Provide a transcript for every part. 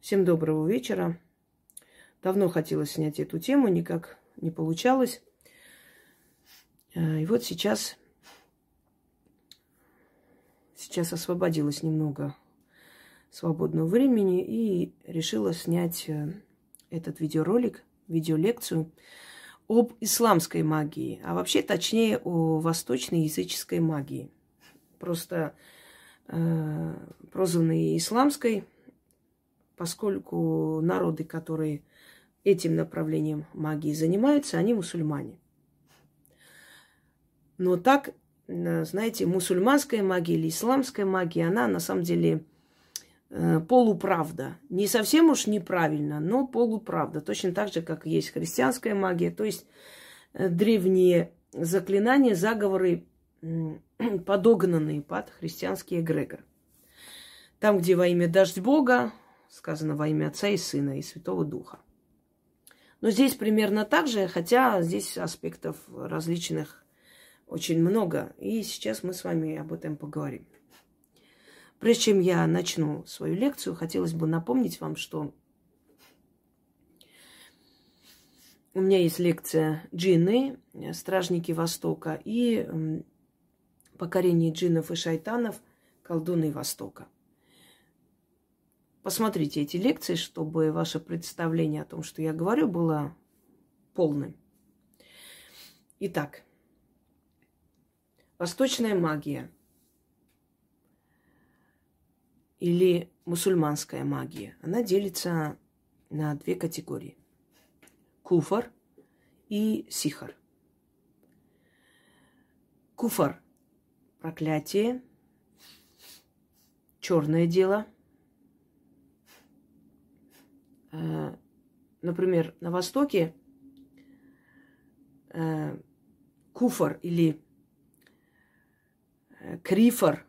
Всем доброго вечера. Давно хотела снять эту тему, никак не получалось. Э, и вот сейчас, сейчас освободилась немного свободного времени и решила снять э, этот видеоролик, видеолекцию об исламской магии, а вообще точнее о восточной языческой магии. Просто э, прозванной исламской, поскольку народы, которые этим направлением магии занимаются, они мусульмане. Но так, э, знаете, мусульманская магия или исламская магия, она на самом деле э, полуправда. Не совсем уж неправильно, но полуправда. Точно так же, как есть христианская магия, то есть э, древние заклинания, заговоры, подогнанные под христианский эгрегор. Там, где во имя дождь Бога, сказано во имя Отца и Сына и Святого Духа. Но здесь примерно так же, хотя здесь аспектов различных очень много. И сейчас мы с вами об этом поговорим. Прежде чем я начну свою лекцию, хотелось бы напомнить вам, что у меня есть лекция «Джинны. Стражники Востока» и «Покорение джиннов и шайтанов. Колдуны Востока». Посмотрите эти лекции, чтобы ваше представление о том, что я говорю, было полным. Итак, восточная магия или мусульманская магия, она делится на две категории. Куфар и сихар. Куфар – проклятие, черное дело – например, на Востоке э, куфар или э, крифар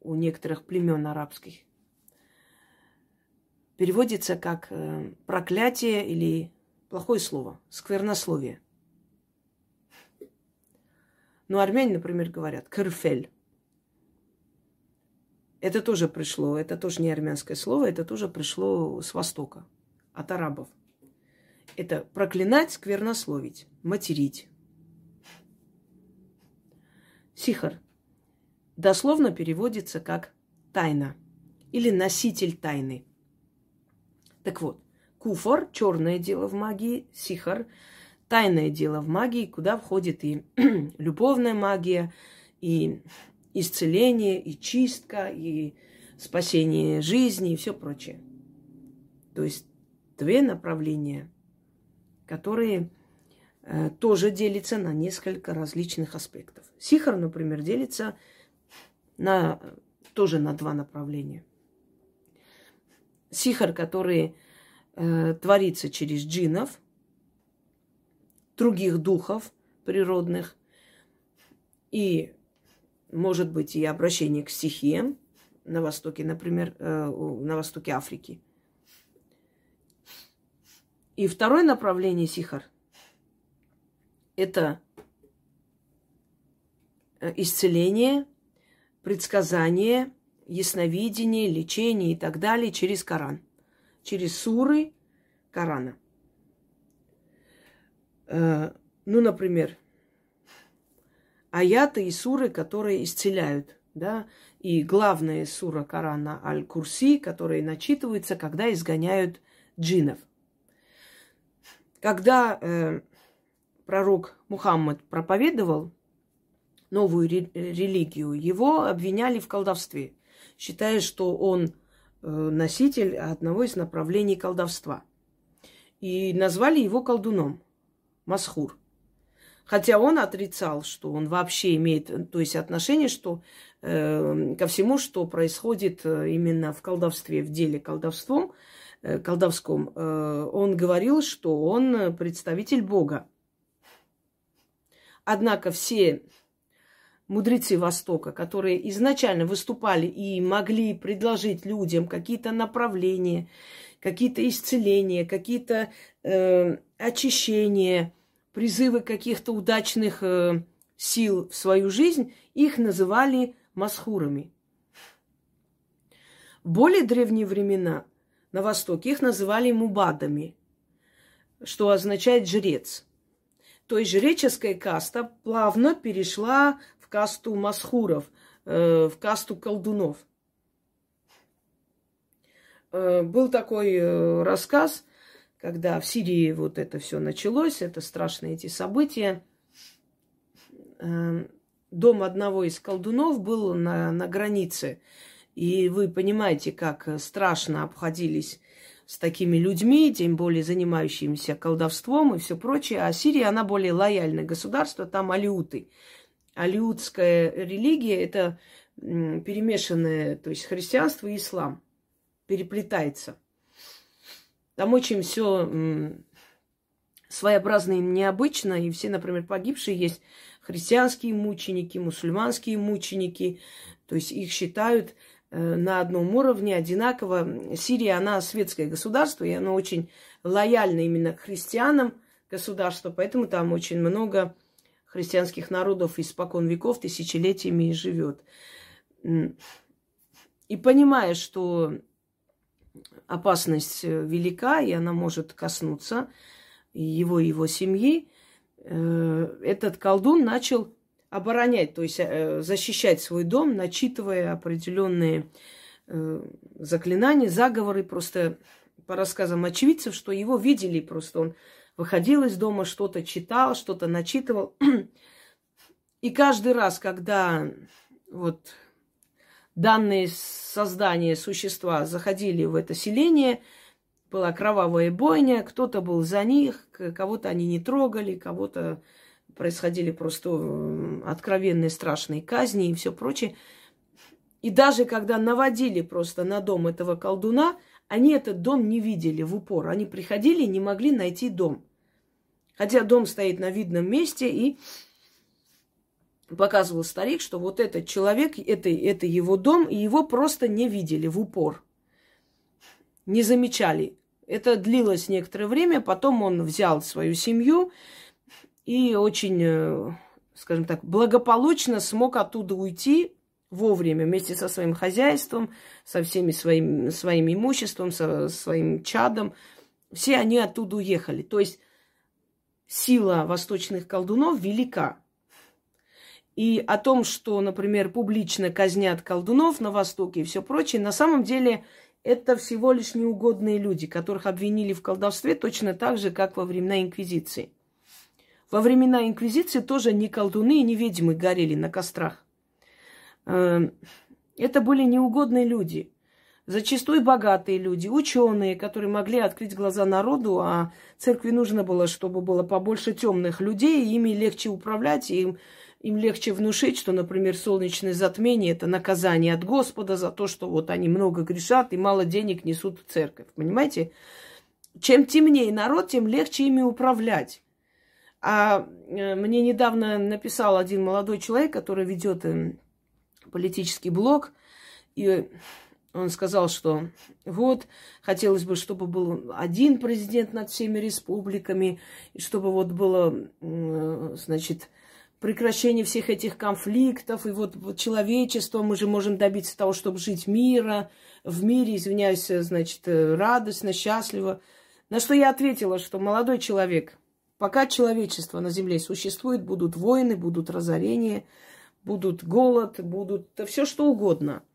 у некоторых племен арабских переводится как проклятие или плохое слово, сквернословие. Но армяне, например, говорят кырфель. Это тоже пришло, это тоже не армянское слово, это тоже пришло с Востока от арабов. Это проклинать, сквернословить, материть. Сихар дословно переводится как тайна или носитель тайны. Так вот, куфор – черное дело в магии, сихар – тайное дело в магии, куда входит и любовная магия, и исцеление, и чистка, и спасение жизни, и все прочее. То есть две направления, которые э, тоже делятся на несколько различных аспектов. Сихар, например, делится на, тоже на два направления. Сихар, который э, творится через джинов, других духов природных, и, может быть, и обращение к стихиям на востоке, например, э, на востоке Африки – и второе направление сихар – это э, исцеление, предсказание, ясновидение, лечение и так далее через Коран, через суры Корана. Э, ну, например, аяты и суры, которые исцеляют, да, и главная сура Корана Аль-Курси, которые начитываются, когда изгоняют джинов. Когда э, пророк Мухаммад проповедовал новую религию, его обвиняли в колдовстве, считая, что он э, носитель одного из направлений колдовства. И назвали его колдуном, Масхур. Хотя он отрицал, что он вообще имеет, то есть отношение, что э, ко всему, что происходит э, именно в колдовстве, в деле колдовством, Э, колдовском, э, он говорил, что он представитель Бога. Однако все мудрецы Востока, которые изначально выступали и могли предложить людям какие-то направления, какие-то исцеления, какие-то э, очищения, призывы каких-то удачных э, сил в свою жизнь, их называли масхурами. В более древние времена на Востоке, их называли мубадами, что означает жрец. То есть жреческая каста плавно перешла в касту масхуров, э, в касту колдунов. Э, был такой э, рассказ, когда в Сирии вот это все началось, это страшные эти события. Дом одного из колдунов был на, на границе. И вы понимаете, как страшно обходились с такими людьми, тем более занимающимися колдовством и все прочее. А Сирия, она более лояльное государство, там алиуты. Алиутская религия – это перемешанное, то есть христианство и ислам переплетается. Там очень все своеобразно и необычно, и все, например, погибшие есть христианские мученики, мусульманские мученики, то есть их считают э, на одном уровне одинаково. Сирия, она светское государство, и оно очень лояльно именно к христианам государство, поэтому там очень много христианских народов испокон веков, тысячелетиями живет. И понимая, что опасность э, велика, и она может коснуться его и его семьи, э, этот колдун начал оборонять, то есть э, защищать свой дом, начитывая определенные заклинания, заговоры, просто по рассказам очевидцев, что его видели, просто он выходил из дома, что-то читал, что-то начитывал. И каждый раз, когда вот данные создания, существа заходили в это селение, была кровавая бойня, кто-то был за них, кого-то они не трогали, кого-то происходили просто откровенные страшные казни и все прочее. И даже когда наводили просто на дом этого колдуна, они этот дом не видели в упор. Они приходили и не могли найти дом. Хотя дом стоит на видном месте, и показывал старик, что вот этот человек, это, это его дом, и его просто не видели в упор. Не замечали. Это длилось некоторое время, потом он взял свою семью и очень, э, скажем так, благополучно смог оттуда уйти вовремя вместе со своим хозяйством, со всеми своим, своим имуществом, со своим чадом. Все они оттуда уехали. То есть сила восточных колдунов велика. И о том, что, например, публично казнят колдунов на Востоке и все прочее, на самом деле это всего лишь неугодные люди, которых обвинили в колдовстве точно так же, как во времена Инквизиции. Во времена Инквизиции тоже ни колдуны, ни ведьмы горели на кострах. Эм, это были неугодные люди. Зачастую богатые люди, ученые, которые могли открыть глаза народу, а церкви нужно было, чтобы было побольше темных людей, и ими легче управлять, и им, им легче внушить, что, например, солнечное затмение – это наказание от Господа за то, что вот они много грешат и мало денег несут в церковь. Понимаете? Чем темнее народ, тем легче ими управлять. А э, мне недавно написал один молодой человек, который ведет эм, политический блог, и он сказал, что вот, хотелось бы, чтобы был один президент над всеми республиками, и чтобы вот было, значит, прекращение всех этих конфликтов, и вот, человечество, мы же можем добиться того, чтобы жить мира, в мире, извиняюсь, значит, радостно, счастливо. На что я ответила, что молодой человек, пока человечество на Земле существует, будут войны, будут разорения, будут голод, будут да все что угодно –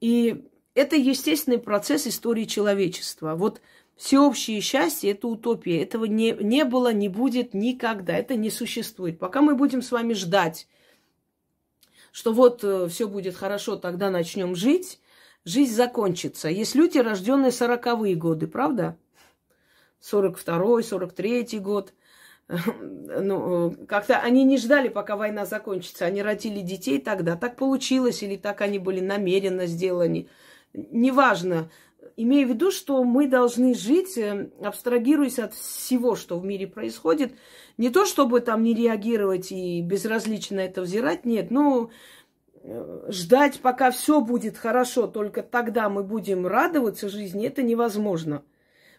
и это естественный процесс истории человечества. Вот всеобщее счастье – это утопия. Этого не, не было, не будет никогда. Это не существует. Пока мы будем с вами ждать, что вот э, все будет хорошо, тогда начнем жить, жизнь закончится. Есть люди, рожденные сороковые годы, правда? 42-й, 43-й год. ну, как-то они не ждали, пока война закончится. Они родили детей тогда. Так получилось, или так они были намеренно сделаны. Неважно. Имея в виду, что мы должны жить, э, абстрагируясь от всего, что в мире происходит. Не то, чтобы там не реагировать и безразлично это взирать, нет, но э, ждать, пока все будет хорошо, только тогда мы будем радоваться жизни, это невозможно.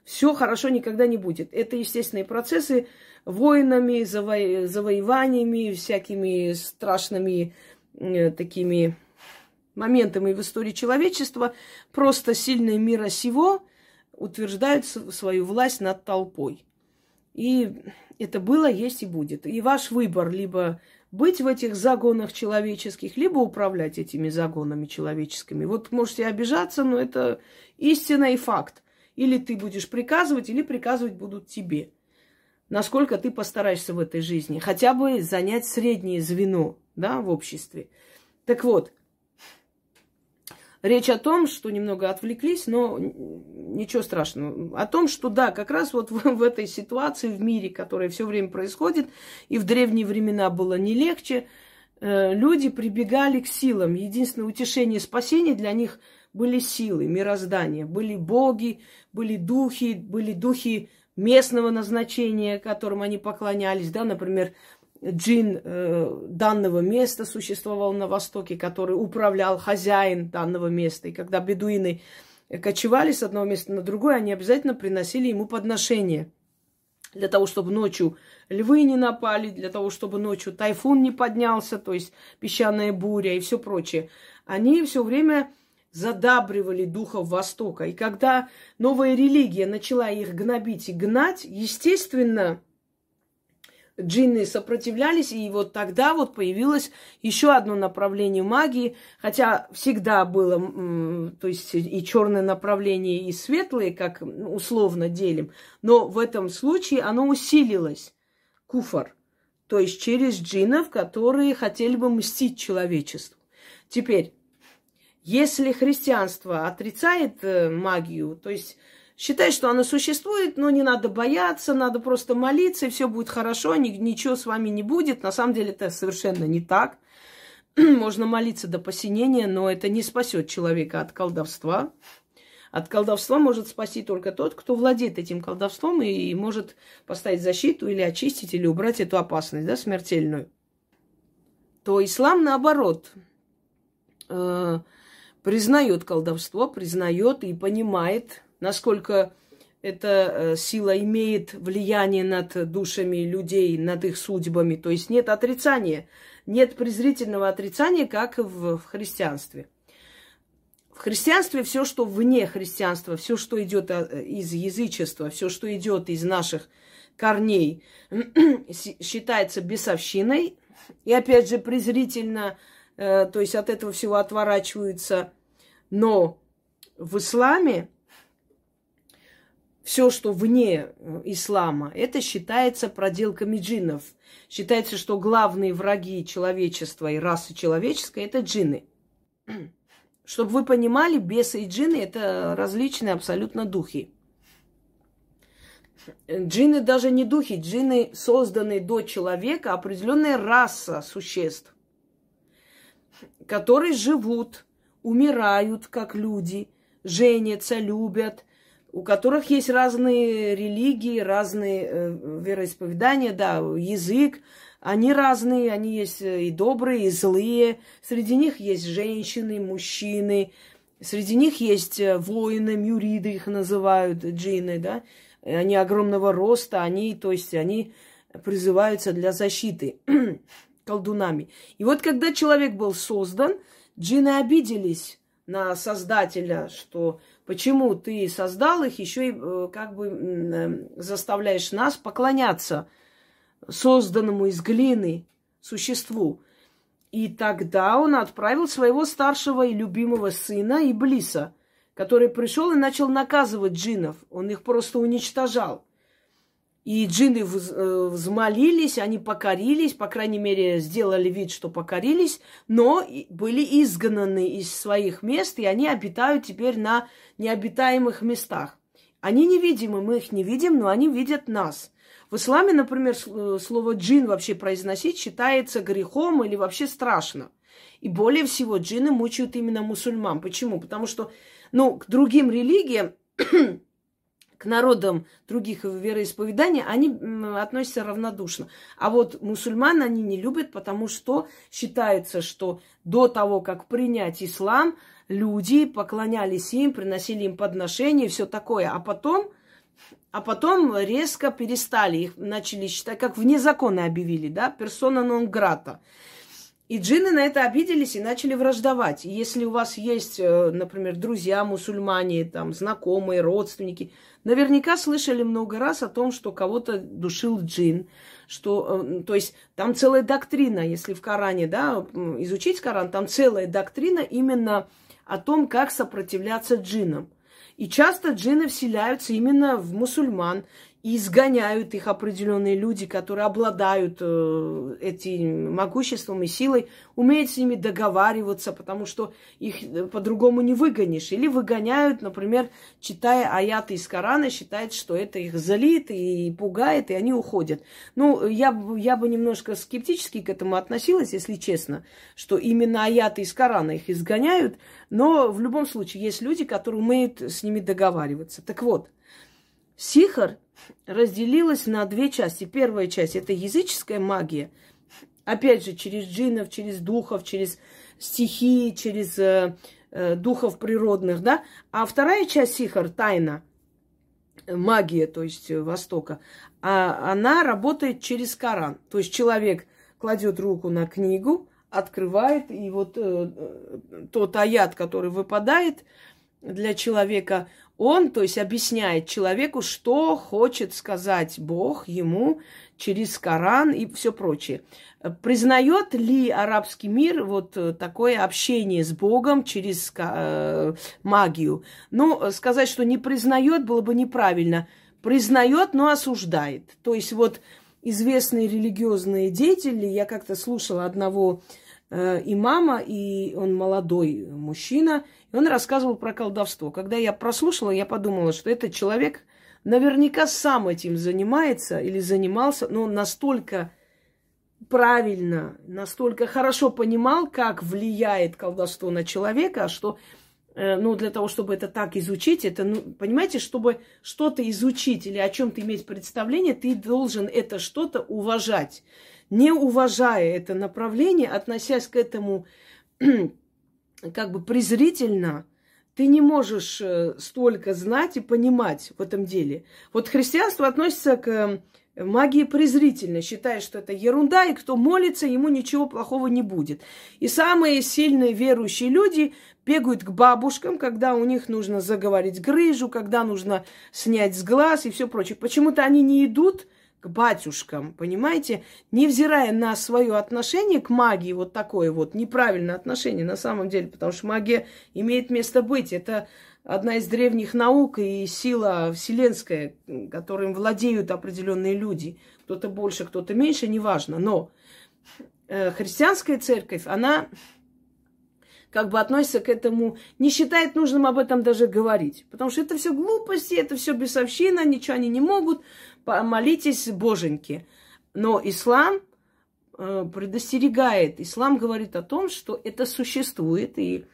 Все хорошо никогда не будет. Это естественные процессы, войнами, заво... завоеваниями, всякими страшными э, такими моментами в истории человечества просто сильные мира сего утверждают свою власть над толпой. И это было, есть и будет. И ваш выбор либо быть в этих загонах человеческих, либо управлять этими загонами человеческими. Вот можете обижаться, но это истина и факт. Или ты будешь приказывать, или приказывать будут тебе. Насколько ты постараешься в этой жизни. Хотя бы занять среднее звено да, в обществе. Так вот, речь о том, что немного отвлеклись, но ничего страшного. О том, что да, как раз вот в, в этой ситуации в мире, которая все время происходит, и в древние времена было не легче, э, люди прибегали к силам. Единственное утешение спасения для них были силы, мироздания, были боги, были духи, были духи местного назначения, которым они поклонялись, да, например, джин э, данного места существовал на Востоке, который управлял хозяин данного места. И когда бедуины кочевали с одного места на другое, они обязательно приносили ему подношение. Для того, чтобы ночью львы не напали, для того, чтобы ночью тайфун не поднялся, то есть песчаная буря и все прочее. Они все время задабривали духов Востока. И когда новая религия начала их гнобить и гнать, естественно, джинны сопротивлялись, и вот тогда вот появилось еще одно направление магии, хотя всегда было, то есть и черное направление, и светлое, как условно делим, но в этом случае оно усилилось, куфар, то есть через джиннов, которые хотели бы мстить человечеству. Теперь, если христианство отрицает э, магию, то есть Считай, что оно существует, но не надо бояться, надо просто молиться, и все будет хорошо, ни, ничего с вами не будет. На самом деле это совершенно не так. Можно молиться до посинения, но это не спасет человека от колдовства. От колдовства может спасти только тот, кто владеет этим колдовством и может поставить защиту или очистить, или убрать эту опасность, да, смертельную. То ислам, наоборот, э, признает колдовство, признает и понимает насколько эта э, сила имеет влияние над душами людей, над их судьбами. То есть нет отрицания, нет презрительного отрицания, как в, в христианстве. В христианстве все, что вне христианства, все, что идет э, из язычества, все, что идет из наших корней, считается бесовщиной. И опять же презрительно, то есть от этого всего отворачиваются. Но в исламе все, что вне э, ислама, это считается проделками джиннов. Считается, что главные враги человечества и расы человеческой – это джинны. Чтобы вы понимали, бесы и джинны – это различные абсолютно духи. Джинны даже не духи, джинны созданы до человека, определенная раса существ, которые живут, умирают, как люди, женятся, любят – у которых есть разные религии, разные э, вероисповедания, да, язык. Они разные, они есть э, и добрые, и злые. Среди них есть женщины, мужчины. Среди них есть э, воины, мюриды их называют, джины, да. Они огромного роста, они, то есть они призываются для защиты колдунами. И вот когда человек был создан, джины обиделись на Создателя, что Почему ты создал их, еще и э, как бы э, заставляешь нас поклоняться созданному из глины существу? И тогда он отправил своего старшего и любимого сына Иблиса, который пришел и начал наказывать джинов. Он их просто уничтожал. И джинны э, взмолились, они покорились, по крайней мере, сделали вид, что покорились, но были изгнаны из своих мест, и они обитают теперь на необитаемых местах. Они невидимы, мы их не видим, но они видят нас. В исламе, например, э, слово джин вообще произносить считается грехом или вообще страшно. И более всего джины мучают именно мусульман. Почему? Потому что, ну, к другим религиям к народам других вероисповеданий, они относятся равнодушно. А вот мусульман они не любят, потому что считается, что до того, как принять ислам, люди поклонялись им, приносили им подношения и все такое. А потом, а потом резко перестали, их начали считать, как вне закона объявили, да, персона нон грата. И джинны на это обиделись и начали враждовать. И если у вас есть, э, например, друзья мусульмане, там, знакомые, родственники, наверняка слышали много раз о том, что кого-то душил джин, что, э, то есть там целая доктрина, если в Коране, да, изучить Коран, там целая доктрина именно о том, как сопротивляться джинам. И часто джины вселяются именно в мусульман и изгоняют их определенные люди, которые обладают э, этим могуществом и силой, умеют с ними договариваться, потому что их э, по-другому не выгонишь. Или выгоняют, например, читая аяты из Корана, считают, что это их залит и пугает, и они уходят. Ну, я, я бы немножко скептически к этому относилась, если честно, что именно аяты из Корана их изгоняют, но в любом случае есть люди, которые умеют с ними договариваться. Так вот, Сихар разделилась на две части. Первая часть – это языческая магия. Опять же, через джинов, через духов, через стихии, через э, э, духов природных, да. А вторая часть сихар – тайна, магия, то есть э, Востока, а она работает через Коран. То есть человек кладет руку на книгу, открывает, и вот э, э тот аят, который выпадает для человека, он, то есть, объясняет человеку, что хочет сказать Бог ему через Коран и все прочее. Признает ли арабский мир вот такое общение с Богом через э, магию? Ну, сказать, что не признает, было бы неправильно. Признает, но осуждает. То есть вот известные религиозные деятели, я как-то слушала одного э, имама, и он молодой мужчина – и он рассказывал про колдовство. Когда я прослушала, я подумала, что этот человек наверняка сам этим занимается или занимался, но настолько правильно, настолько хорошо понимал, как влияет колдовство на человека, что э, ну, для того, чтобы это так изучить, это, ну, понимаете, чтобы что-то изучить или о чем-то иметь представление, ты должен это что-то уважать. Не уважая это направление, относясь к этому как бы презрительно, ты не можешь э, столько знать и понимать в этом деле. Вот христианство относится к э, магии презрительно, считая, что это ерунда, и кто молится, ему ничего плохого не будет. И самые сильные верующие люди бегают к бабушкам, когда у них нужно заговорить грыжу, когда нужно снять с глаз и все прочее. Почему-то они не идут к батюшкам, понимаете? Невзирая на свое отношение к магии, вот такое вот неправильное отношение на самом деле, потому что магия имеет место быть. Это одна из древних наук и сила вселенская, которым владеют определенные люди. Кто-то больше, кто-то меньше, неважно. Но э, христианская церковь, она как бы относится к этому, не считает нужным об этом даже говорить. Потому что это все глупости, это все бесовщина, ничего они не могут молитесь боженьки. Но ислам э, предостерегает, ислам говорит о том, что это существует, и,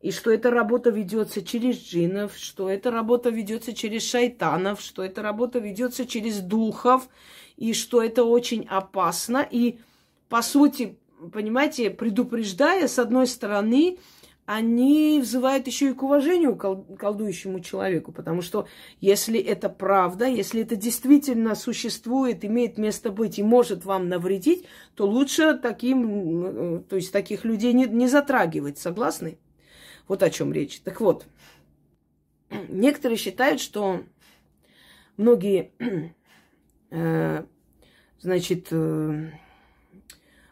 и что эта работа ведется через джинов, что эта работа ведется через шайтанов, что эта работа ведется через духов, и что это очень опасно. И, по сути, понимаете, предупреждая, с одной стороны, они взывают еще и к уважению колдующему человеку, потому что если это правда, если это действительно существует, имеет место быть и может вам навредить, то лучше таким, то есть таких людей не, не затрагивать, согласны? Вот о чем речь. Так вот, некоторые считают, что многие, э, значит, э,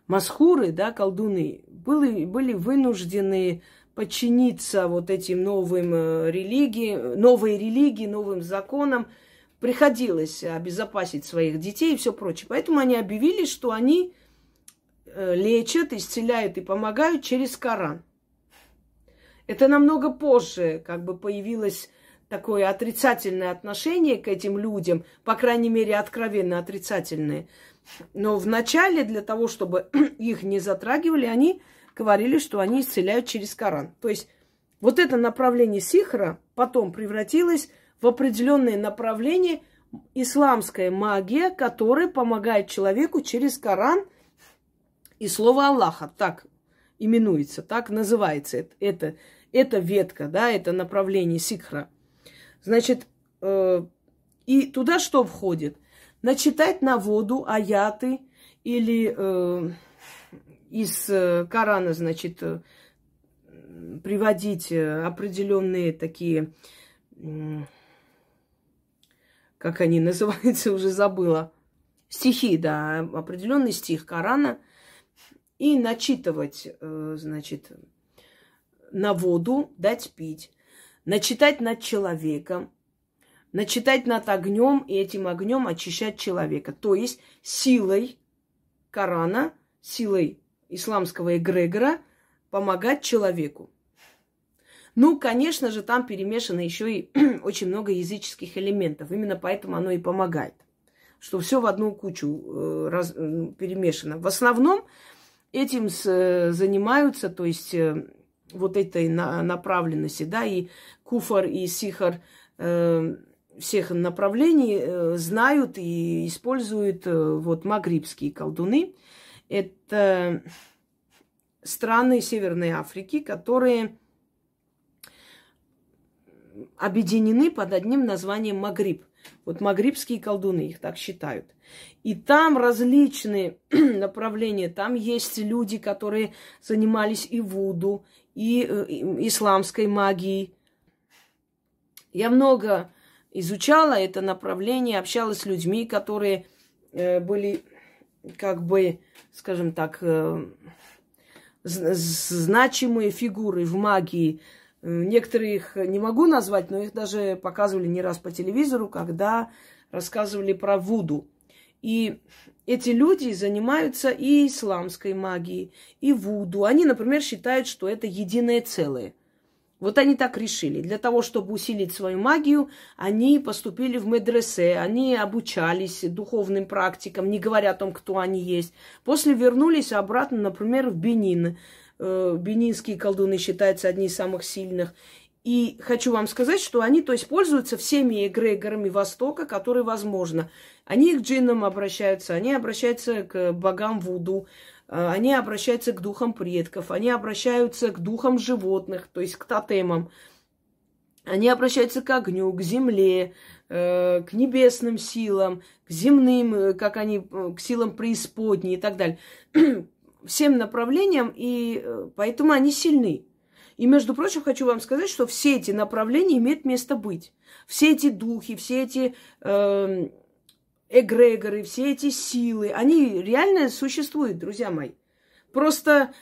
масхуры, да, колдуны, были, были вынуждены подчиниться вот этим новым э, религии, новой религии, новым законам, приходилось обезопасить своих детей и все прочее. Поэтому они объявили, что они э, лечат, исцеляют и помогают через Коран. Это намного позже как бы появилось такое отрицательное отношение к этим людям, по крайней мере, откровенно отрицательное. Но вначале для того, чтобы их не затрагивали, они говорили, что они исцеляют через Коран. То есть вот это направление сихра потом превратилось в определенное направление исламская магия, которая помогает человеку через Коран и слово Аллаха. Так именуется, так называется это, это, ветка, да, это направление сихра. Значит, э, и туда что входит? Начитать на воду аяты или э, из Корана, значит, приводить определенные такие, как они называются, уже забыла, стихи, да, определенный стих Корана, и начитывать, значит, на воду, дать пить, начитать над человеком, начитать над огнем и этим огнем очищать человека. То есть силой Корана, силой исламского эгрегора помогать человеку. Ну, конечно же, там перемешано еще и очень много языческих элементов. Именно поэтому оно и помогает. Что все в одну кучу э, раз, э, перемешано. В основном этим с, э, занимаются, то есть вот этой на, направленности, да, и куфар, и сихар э, всех направлений э, знают и используют э, вот магрибские колдуны. Это страны Северной Африки, которые объединены под одним названием Магриб. Вот магрибские колдуны их так считают. И там различные направления. Там есть люди, которые занимались и вуду, и, и исламской магией. Я много изучала это направление, общалась с людьми, которые э, были, как бы, скажем так, э, значимые фигуры в магии. Некоторые их не могу назвать, но их даже показывали не раз по телевизору, когда рассказывали про Вуду. И эти люди занимаются и исламской магией, и Вуду. Они, например, считают, что это единое целое – вот они так решили. Для того, чтобы усилить свою магию, они поступили в медресе, они обучались духовным практикам, не говоря о том, кто они есть. После вернулись обратно, например, в Бенин. Э, бенинские колдуны считаются одни из самых сильных. И хочу вам сказать, что они, то есть, пользуются всеми эгрегорами Востока, которые возможно. Они к джиннам обращаются, они обращаются к богам Вуду, они обращаются к духам предков, они обращаются к духам животных, то есть к тотемам. Они обращаются к огню, к земле, э, к небесным силам, к земным, э, как они, к силам преисподней и так далее. Всем направлениям, и поэтому они сильны. И, между прочим, хочу вам сказать, что все эти направления имеют место быть. Все эти духи, все эти э, эгрегоры, все эти силы, они реально существуют, друзья мои. Просто,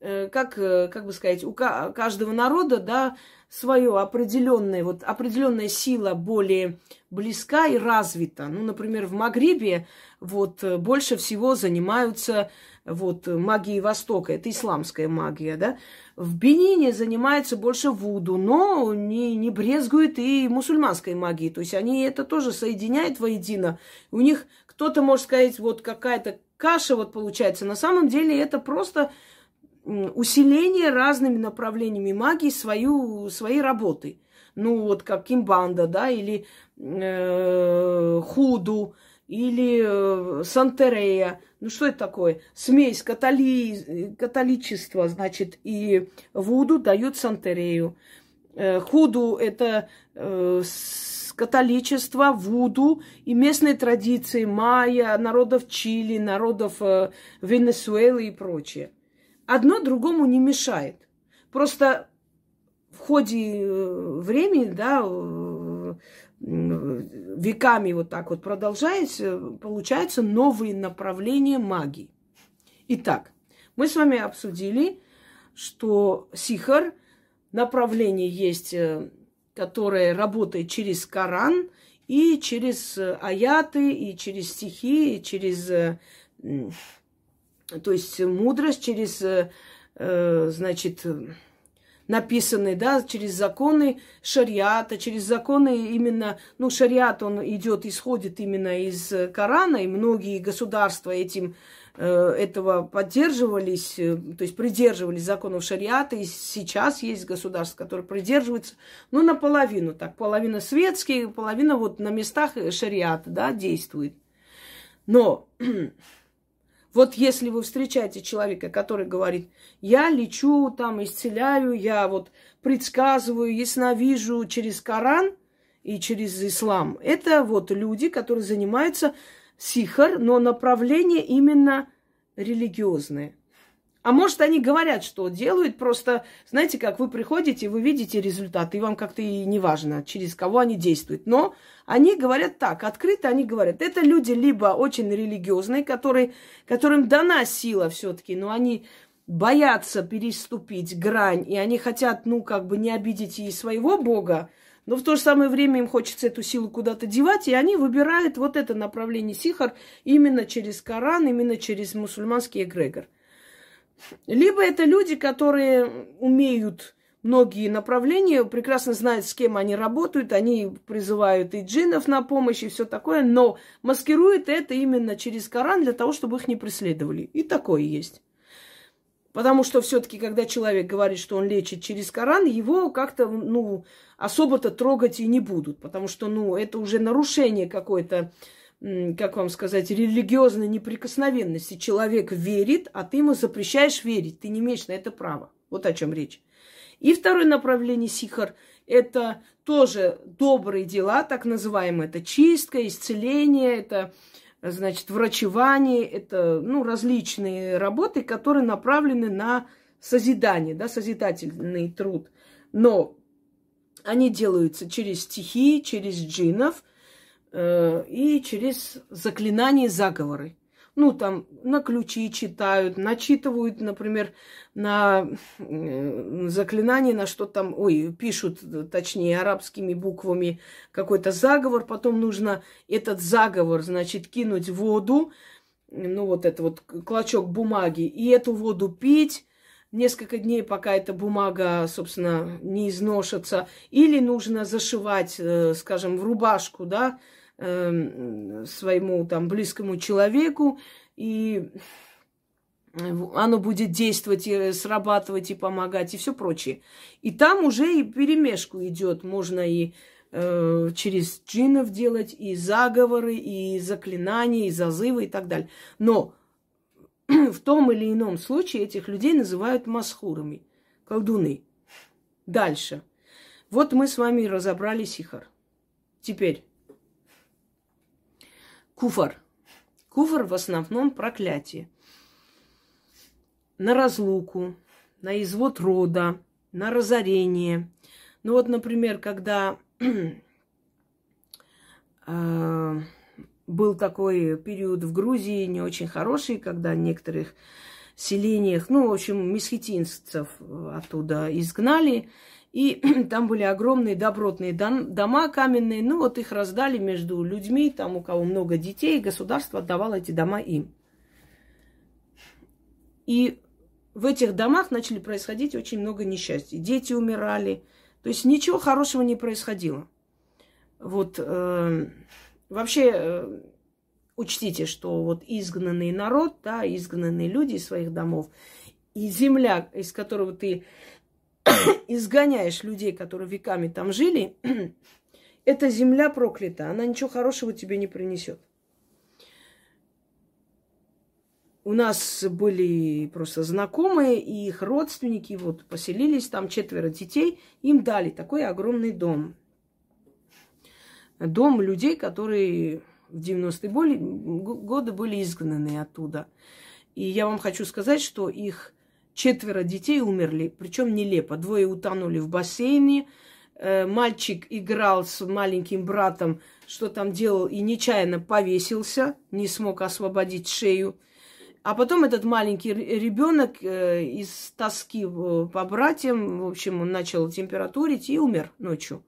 э, как, э, как бы сказать, у каждого народа, да, свое определенное, вот определенная сила более близка и развита. Ну, например, в Магрибе вот э, больше всего занимаются вот магией Востока, это исламская магия, да. В Бенине занимаются больше Вуду, но не, не брезгуют и мусульманской магией. То есть они это тоже соединяют воедино. У них кто-то может сказать, вот какая-то каша вот получается. На самом деле это просто усиление разными направлениями магии свою, своей работы. Ну, вот как кимбанда, да, или э, худу, или э, Сантерея. Ну, что это такое? Смесь католи... католичества, значит, и Вуду дают Сантерею. Э, худу – это э, католичество, Вуду и местные традиции майя, народов Чили, народов э, Венесуэлы и прочее. Одно другому не мешает. Просто в ходе э, времени, да, веками вот так вот продолжается, получаются новые направления магии. Итак, мы с вами обсудили, что сихар направление есть, э, которое работает через Коран и через э, аяты, и через стихи, и через, э, то есть мудрость, через, значит, написаны, да, через законы шариата, через законы именно, ну, шариат, он идет, исходит именно из Корана, и многие государства этим э, этого поддерживались, э, то есть придерживались законов шариата, и сейчас есть государства, которые придерживаются, ну, наполовину, так, половина светские, половина вот на местах шариата, да, действует. Но вот если вы встречаете человека, который говорит, я лечу, там, исцеляю, я вот предсказываю, ясновижу через Коран и через ислам, это вот люди, которые занимаются сихар, но направление именно религиозное. А может, они говорят, что делают, просто, знаете, как вы приходите, вы видите результат, и вам как-то и не важно, через кого они действуют. Но они говорят так, открыто они говорят. Это люди либо очень религиозные, которые, которым дана сила все-таки, но они боятся переступить грань, и они хотят, ну, как бы не обидеть и своего Бога, но в то же самое время им хочется эту силу куда-то девать, и они выбирают вот это направление сихар именно через Коран, именно через мусульманский эгрегор. Либо это люди, которые умеют многие направления, прекрасно знают, с кем они работают, они призывают и джинов на помощь, и все такое, но маскируют это именно через Коран для того, чтобы их не преследовали. И такое есть. Потому что все-таки, когда человек говорит, что он лечит через Коран, его как-то, ну, особо-то трогать и не будут. Потому что, ну, это уже нарушение какое-то как вам сказать, религиозной неприкосновенности. Человек верит, а ты ему запрещаешь верить. Ты не имеешь на это права. Вот о чем речь. И второе направление сихар – это тоже добрые дела, так называемые. Это чистка, исцеление, это, значит, врачевание, это, ну, различные работы, которые направлены на созидание, да, созидательный труд. Но они делаются через стихи, через джинов – Э, и через заклинания заговоры. Ну, там на ключи читают, начитывают, например, на э, заклинание, на что там, ой, пишут, точнее, арабскими буквами какой-то заговор, потом нужно этот заговор, значит, кинуть в воду, ну, вот это вот клочок бумаги, и эту воду пить, несколько дней, пока эта бумага, собственно, не изношится, или нужно зашивать, э, скажем, в рубашку, да, Эм, своему там близкому человеку, и оно будет действовать, и срабатывать, и помогать, и все прочее. И там уже и перемешку идет. Можно и э, через джинов делать, и заговоры, и заклинания, и зазывы, и так далее. Но в том или ином случае этих людей называют масхурами, колдуны. Дальше. Вот мы с вами разобрали сихар. Теперь Куфар. Куфар в основном проклятие. На разлуку, на извод рода, на разорение. Ну вот, например, когда э, был такой период в Грузии не очень хороший, когда некоторых селениях, ну, в общем, месхетинцев оттуда изгнали, и там были огромные добротные дома каменные. Ну, вот их раздали между людьми, там у кого много детей, государство отдавало эти дома им. И в этих домах начали происходить очень много несчастий. Дети умирали. То есть ничего хорошего не происходило. Вот э, вообще э, учтите, что вот изгнанный народ, да, изгнанные люди из своих домов, и земля, из которого ты изгоняешь людей, которые веками там жили, эта земля проклята, она ничего хорошего тебе не принесет. У нас были просто знакомые, и их родственники вот поселились, там четверо детей, им дали такой огромный дом. Дом людей, которые в 90-е годы были изгнаны оттуда. И я вам хочу сказать, что их Четверо детей умерли, причем нелепо. Двое утонули в бассейне. Э, мальчик играл с маленьким братом, что там делал, и нечаянно повесился, не смог освободить шею. А потом этот маленький ребенок э, из тоски по братьям, в общем, он начал температурить и умер ночью.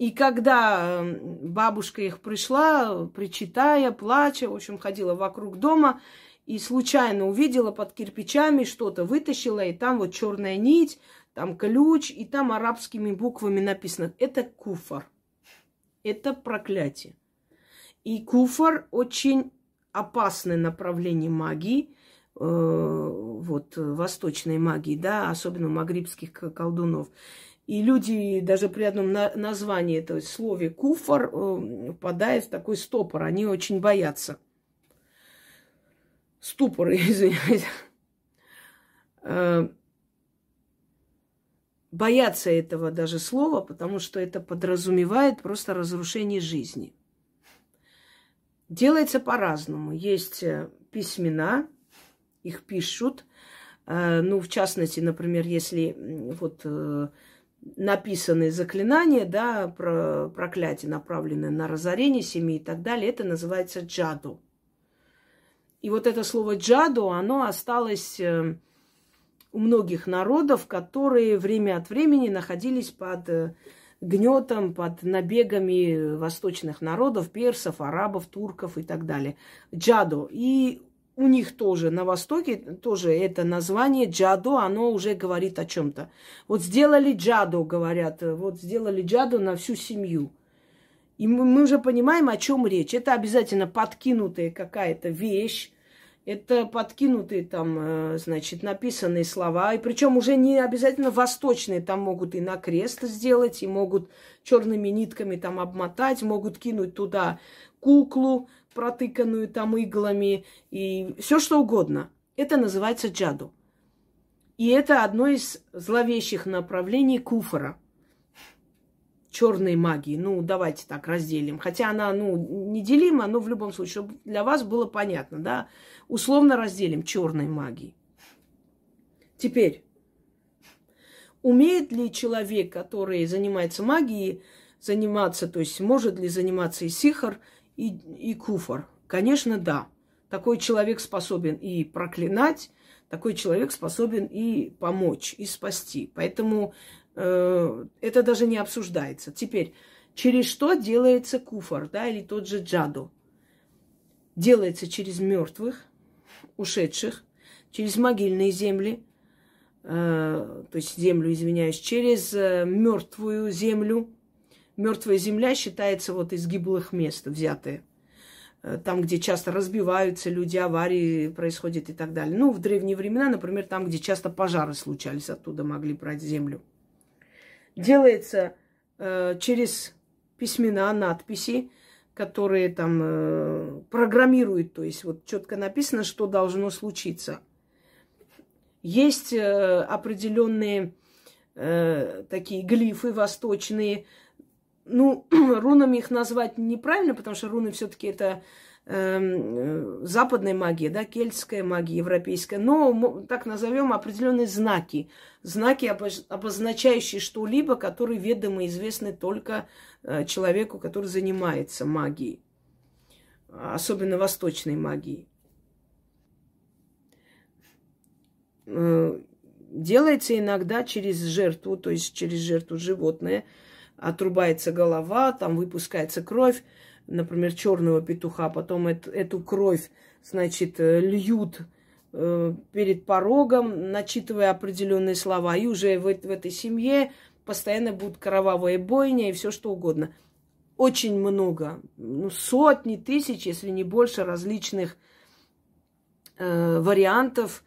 И когда э, бабушка их пришла, причитая, плача, в общем, ходила вокруг дома, и случайно увидела под кирпичами что-то, вытащила, и там вот черная нить, там ключ, и там арабскими буквами написано. Это куфар. Это проклятие. И куфар очень опасное направление магии, э, вот, восточной магии, да, особенно магрибских колдунов. И люди даже при одном на- названии этого слове куфар э, впадают в такой стопор. Они очень боятся ступор, извиняюсь, э, бояться этого даже слова, потому что это подразумевает просто разрушение жизни. Делается по-разному. Есть э, письмена, их пишут, ну, в частности, например, если вот э, написаны заклинания, да, про проклятие, направленные на разорение семьи и так далее, это называется джаду. И вот это слово джаду, оно осталось э, у многих народов, которые время от времени находились под гнетом, под набегами восточных народов, персов, арабов, турков и так далее. Джаду. И у них тоже на Востоке тоже это название джадо, оно уже говорит о чем-то. Вот сделали джадо, говорят, вот сделали джадо на всю семью. И мы, мы уже понимаем, о чем речь. Это обязательно подкинутая какая-то вещь, это подкинутые там, э, значит, написанные слова. И причем уже не обязательно восточные. Там могут и на крест сделать, и могут черными нитками там обмотать, могут кинуть туда куклу, протыканную там иглами и все что угодно. Это называется джаду. И это одно из зловещих направлений куфора. Черной магии. Ну, давайте так разделим. Хотя она, ну, неделима, но в любом случае, чтобы для вас было понятно, да, условно разделим черной магии. Теперь, умеет ли человек, который занимается магией, заниматься, то есть может ли заниматься и сихар, и, и куфор? Конечно, да. Такой человек способен и проклинать, такой человек способен и помочь, и спасти. Поэтому э, это даже не обсуждается. Теперь, через что делается куфор, да, или тот же джаду? Делается через мертвых, ушедших, через могильные земли, э, то есть землю, извиняюсь, через э, мертвую землю, Мертвая земля считается вот из гиблых мест взятая. Э, там, где часто разбиваются люди, аварии происходят и так далее. Ну, в древние времена, например, там, где часто пожары случались, оттуда могли брать землю. Делается э, через письмена, надписи, которые там э, программируют, то есть вот четко написано, что должно случиться. Есть э, определенные э, такие глифы восточные, ну, рунами их назвать неправильно, потому что руны все-таки это э, западная магия, да, кельтская магия, европейская, но так назовем определенные знаки, знаки, обозначающие что-либо, которые ведомы и известны только э, человеку, который занимается магией, особенно восточной магией. Э, делается иногда через жертву, то есть через жертву животное – отрубается голова, там выпускается кровь, например, черного петуха, потом это, эту кровь, значит, э, льют э, перед порогом, начитывая определенные слова, и уже в, в этой семье постоянно будут кровавые бойня и все что угодно. Очень много, ну, сотни тысяч, если не больше, различных э, вариантов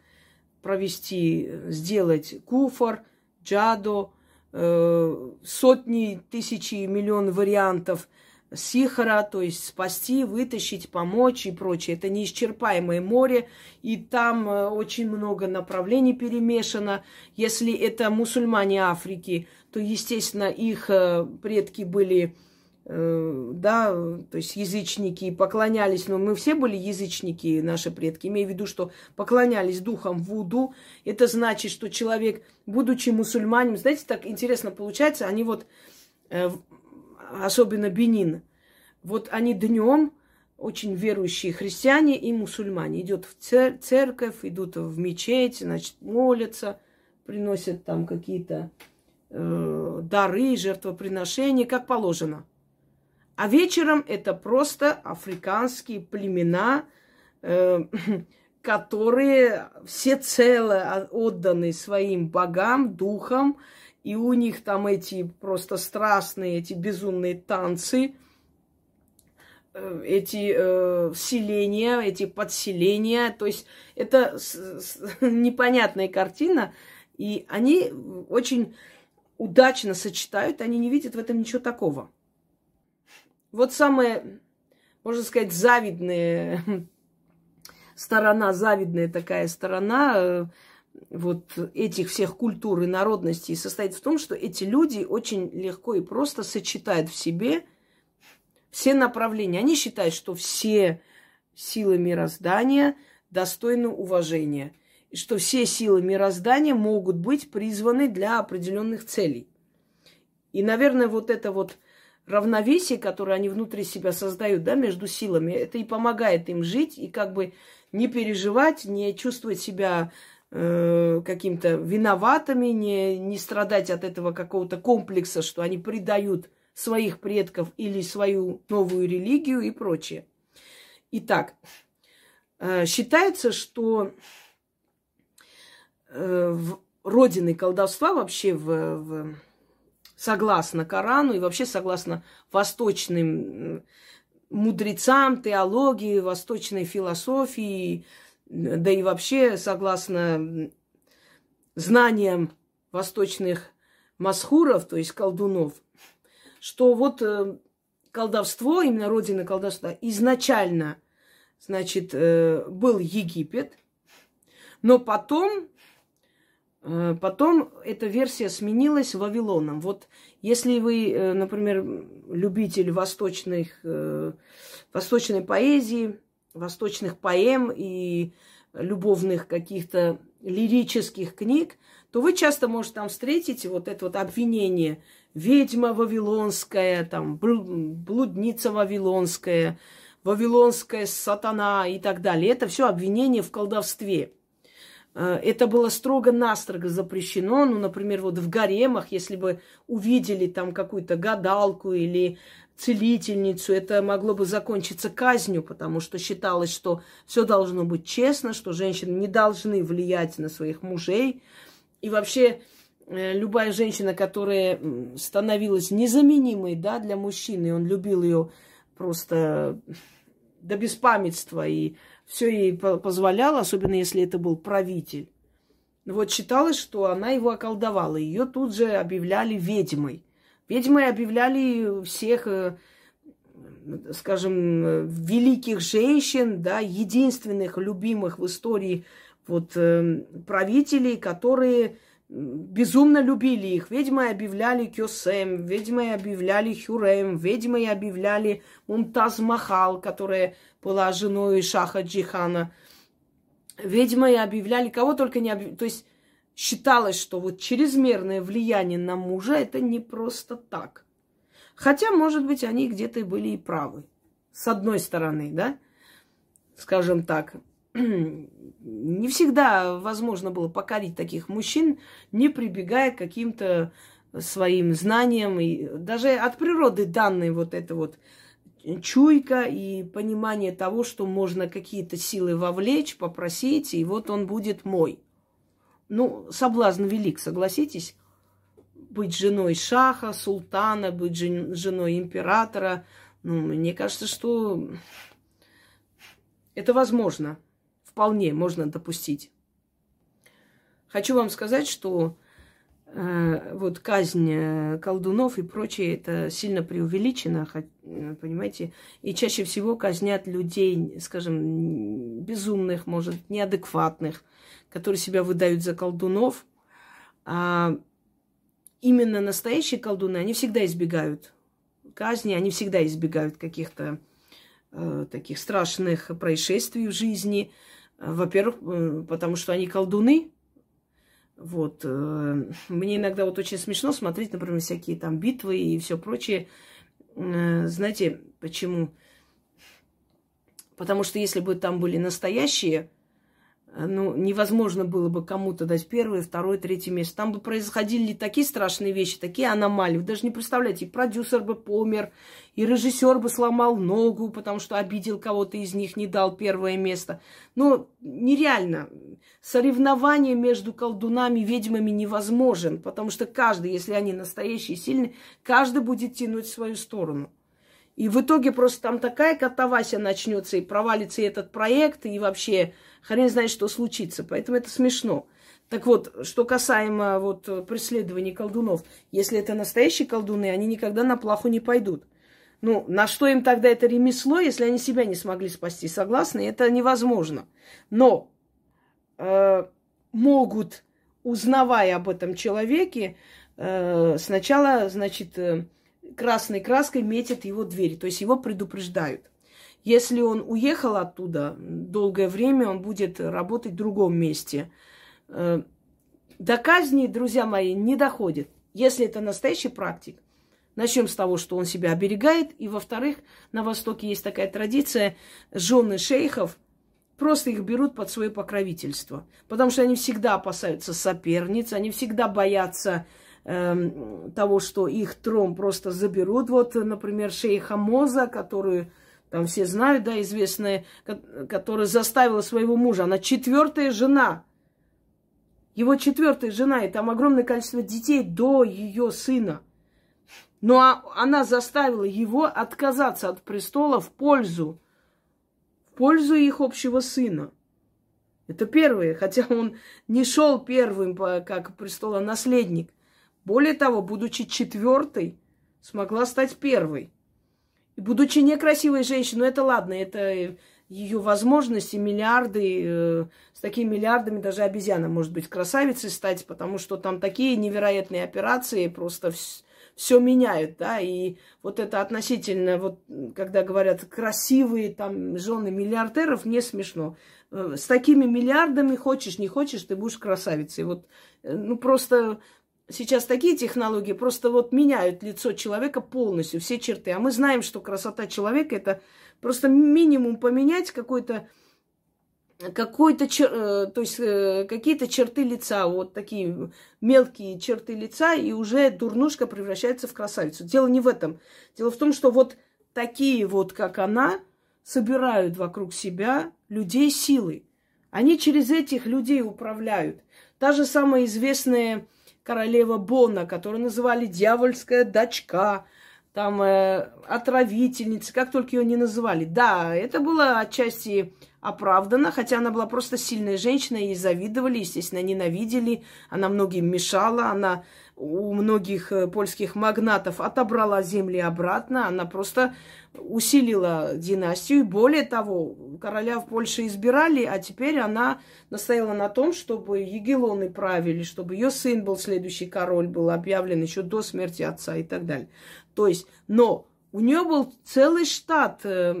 провести, сделать куфор, джадо, Э, сотни, тысячи, миллион вариантов сихара, то есть спасти, вытащить, помочь и прочее. Это неисчерпаемое море, и там э, очень много направлений перемешано. Если это мусульмане Африки, то, естественно, их э, предки были Э, да, то есть язычники поклонялись, но мы все были язычники, наши предки, имею в виду, что поклонялись духам Вуду. Это значит, что человек, будучи мусульманином, знаете, так интересно получается, они вот, э, особенно Бенин, вот они днем очень верующие христиане и мусульмане идут в церковь, идут в мечеть, значит, молятся, приносят там какие-то э, дары, жертвоприношения, как положено – а вечером это просто африканские племена, э, которые всецело отданы своим богам, духам, и у них там эти просто страстные, эти безумные танцы, э, эти э, селения, эти подселения. То есть это с, с, непонятная картина, и они очень удачно сочетают, они не видят в этом ничего такого. Вот самая, можно сказать, завидная сторона, завидная такая сторона э, вот этих всех культур и народностей состоит в том, что эти люди очень легко и просто сочетают в себе все направления. Они считают, что все силы мироздания достойны уважения. что все силы мироздания могут быть призваны для определенных целей. И, наверное, вот это вот равновесие, которое они внутри себя создают, да, между силами, это и помогает им жить и как бы не переживать, не чувствовать себя э, каким-то виноватыми, не, не страдать от этого какого-то комплекса, что они предают своих предков или свою новую религию и прочее. Итак, э, считается, что э, в родиной колдовства вообще в, в согласно Корану и вообще согласно восточным мудрецам, теологии, восточной философии, да и вообще согласно знаниям восточных масхуров, то есть колдунов, что вот э, колдовство, именно родина колдовства, изначально, значит, э, был Египет, но потом потом эта версия сменилась Вавилоном. Вот если вы, э, например, любитель восточных, э, восточной поэзии, восточных поэм и любовных каких-то лирических книг, то вы часто можете там встретить вот это вот обвинение ведьма вавилонская, там блудница вавилонская, вавилонская сатана и так далее. Это все обвинение в колдовстве. Э, это было строго-настрого запрещено. Ну, например, вот в гаремах, если бы увидели там какую-то гадалку или целительницу, это могло бы закончиться казнью, потому что считалось, что все должно быть честно, что женщины не должны влиять на своих мужей. И вообще э, любая женщина, которая становилась незаменимой да, для мужчины, он любил ее просто до беспамятства и все ей позволял, особенно если это был правитель. Вот считалось, что она его околдовала. Ее тут же объявляли ведьмой. Ведьмой объявляли всех, э, скажем, великих женщин, да, единственных любимых в истории вот, э, правителей, которые безумно любили их. Ведьмой объявляли Кёсем, ведьмой объявляли Хюрем, ведьмой объявляли Мумтаз Махал, которая была женой Шаха Джихана. Ведьмой объявляли кого только не объявляли. То есть считалось, что вот чрезмерное влияние на мужа это не просто так. Хотя, может быть, они где-то были и правы. С одной стороны, да, скажем так, не всегда возможно было покорить таких мужчин, не прибегая к каким-то своим знаниям. И даже от природы данной вот это вот чуйка и понимание того, что можно какие-то силы вовлечь, попросить, и вот он будет мой. Ну, соблазн велик, согласитесь? Быть женой шаха, султана, быть женой императора. Ну, мне кажется, что это возможно вполне можно допустить. Хочу вам сказать, что э, вот казнь э, колдунов и прочее, это сильно преувеличено, э, понимаете? И чаще всего казнят людей, скажем, безумных, может, неадекватных, которые себя выдают за колдунов. А именно настоящие колдуны, они всегда избегают казни, они всегда избегают каких-то э, таких страшных происшествий в жизни – во-первых, э, потому что они колдуны. Вот. Э, мне иногда вот очень смешно смотреть, например, всякие там битвы и все прочее. Э, знаете, почему? Потому что если бы там были настоящие ну, невозможно было бы кому-то дать первое, второе, третье место. Там бы происходили такие страшные вещи, такие аномалии. Вы даже не представляете, и продюсер бы помер, и режиссер бы сломал ногу, потому что обидел кого-то из них, не дал первое место. Ну, нереально. Соревнование между колдунами и ведьмами невозможен, потому что каждый, если они настоящие, сильные, каждый будет тянуть в свою сторону. И в итоге просто там такая катавасия начнется, и провалится и этот проект, и вообще хрен знает, что случится. Поэтому это смешно. Так вот, что касаемо вот преследований колдунов, если это настоящие колдуны, они никогда на плаху не пойдут. Ну, на что им тогда это ремесло, если они себя не смогли спасти? Согласны? Это невозможно. Но э, могут, узнавая об этом человеке, э, сначала, значит, э, красной краской метят его двери, то есть его предупреждают. Если он уехал оттуда, долгое время он будет работать в другом месте. Э, до казни, друзья мои, не доходит. Если это настоящий практик, начнем с того, что он себя оберегает. И, во-вторых, на Востоке есть такая традиция, жены шейхов просто их берут под свое покровительство. Потому что они всегда опасаются соперниц, они всегда боятся э, того, что их трон просто заберут. Вот, например, шейха Моза, которую там все знают, да, известная, которая заставила своего мужа. Она четвертая жена. Его четвертая жена, и там огромное количество детей до ее сына. Но а, она заставила его отказаться от престола в пользу, в пользу их общего сына. Это первое, хотя он не шел первым как престолонаследник. Более того, будучи четвертой, смогла стать первой. И будучи некрасивой женщиной, ну это ладно, это ее возможности, миллиарды, э, с такими миллиардами даже обезьяна может быть красавицей стать, потому что там такие невероятные операции просто все меняют, да, и вот это относительно, вот когда говорят красивые там жены миллиардеров, не смешно. Э, с такими миллиардами, хочешь, не хочешь, ты будешь красавицей. Вот, э, ну, просто сейчас такие технологии просто вот меняют лицо человека полностью, все черты. А мы знаем, что красота человека это просто минимум поменять какой-то какой-то, э, то есть э, какие-то черты лица, вот такие мелкие черты лица, и уже дурнушка превращается в красавицу. Дело не в этом. Дело в том, что вот такие вот, как она, собирают вокруг себя людей силы. Они через этих людей управляют. Та же самая известная королева Бона, которую называли дьявольская дочка, там э, отравительница, как только ее не называли. Да, это было отчасти оправдано, хотя она была просто сильная женщина, ей завидовали, естественно, ненавидели, она многим мешала, она у многих э, польских магнатов отобрала земли обратно, она просто усилила династию. Более того, короля в Польше избирали, а теперь она настояла на том, чтобы Егелоны правили, чтобы ее сын был следующий король, был объявлен еще до смерти отца и так далее. То есть, но у нее был целый штат э.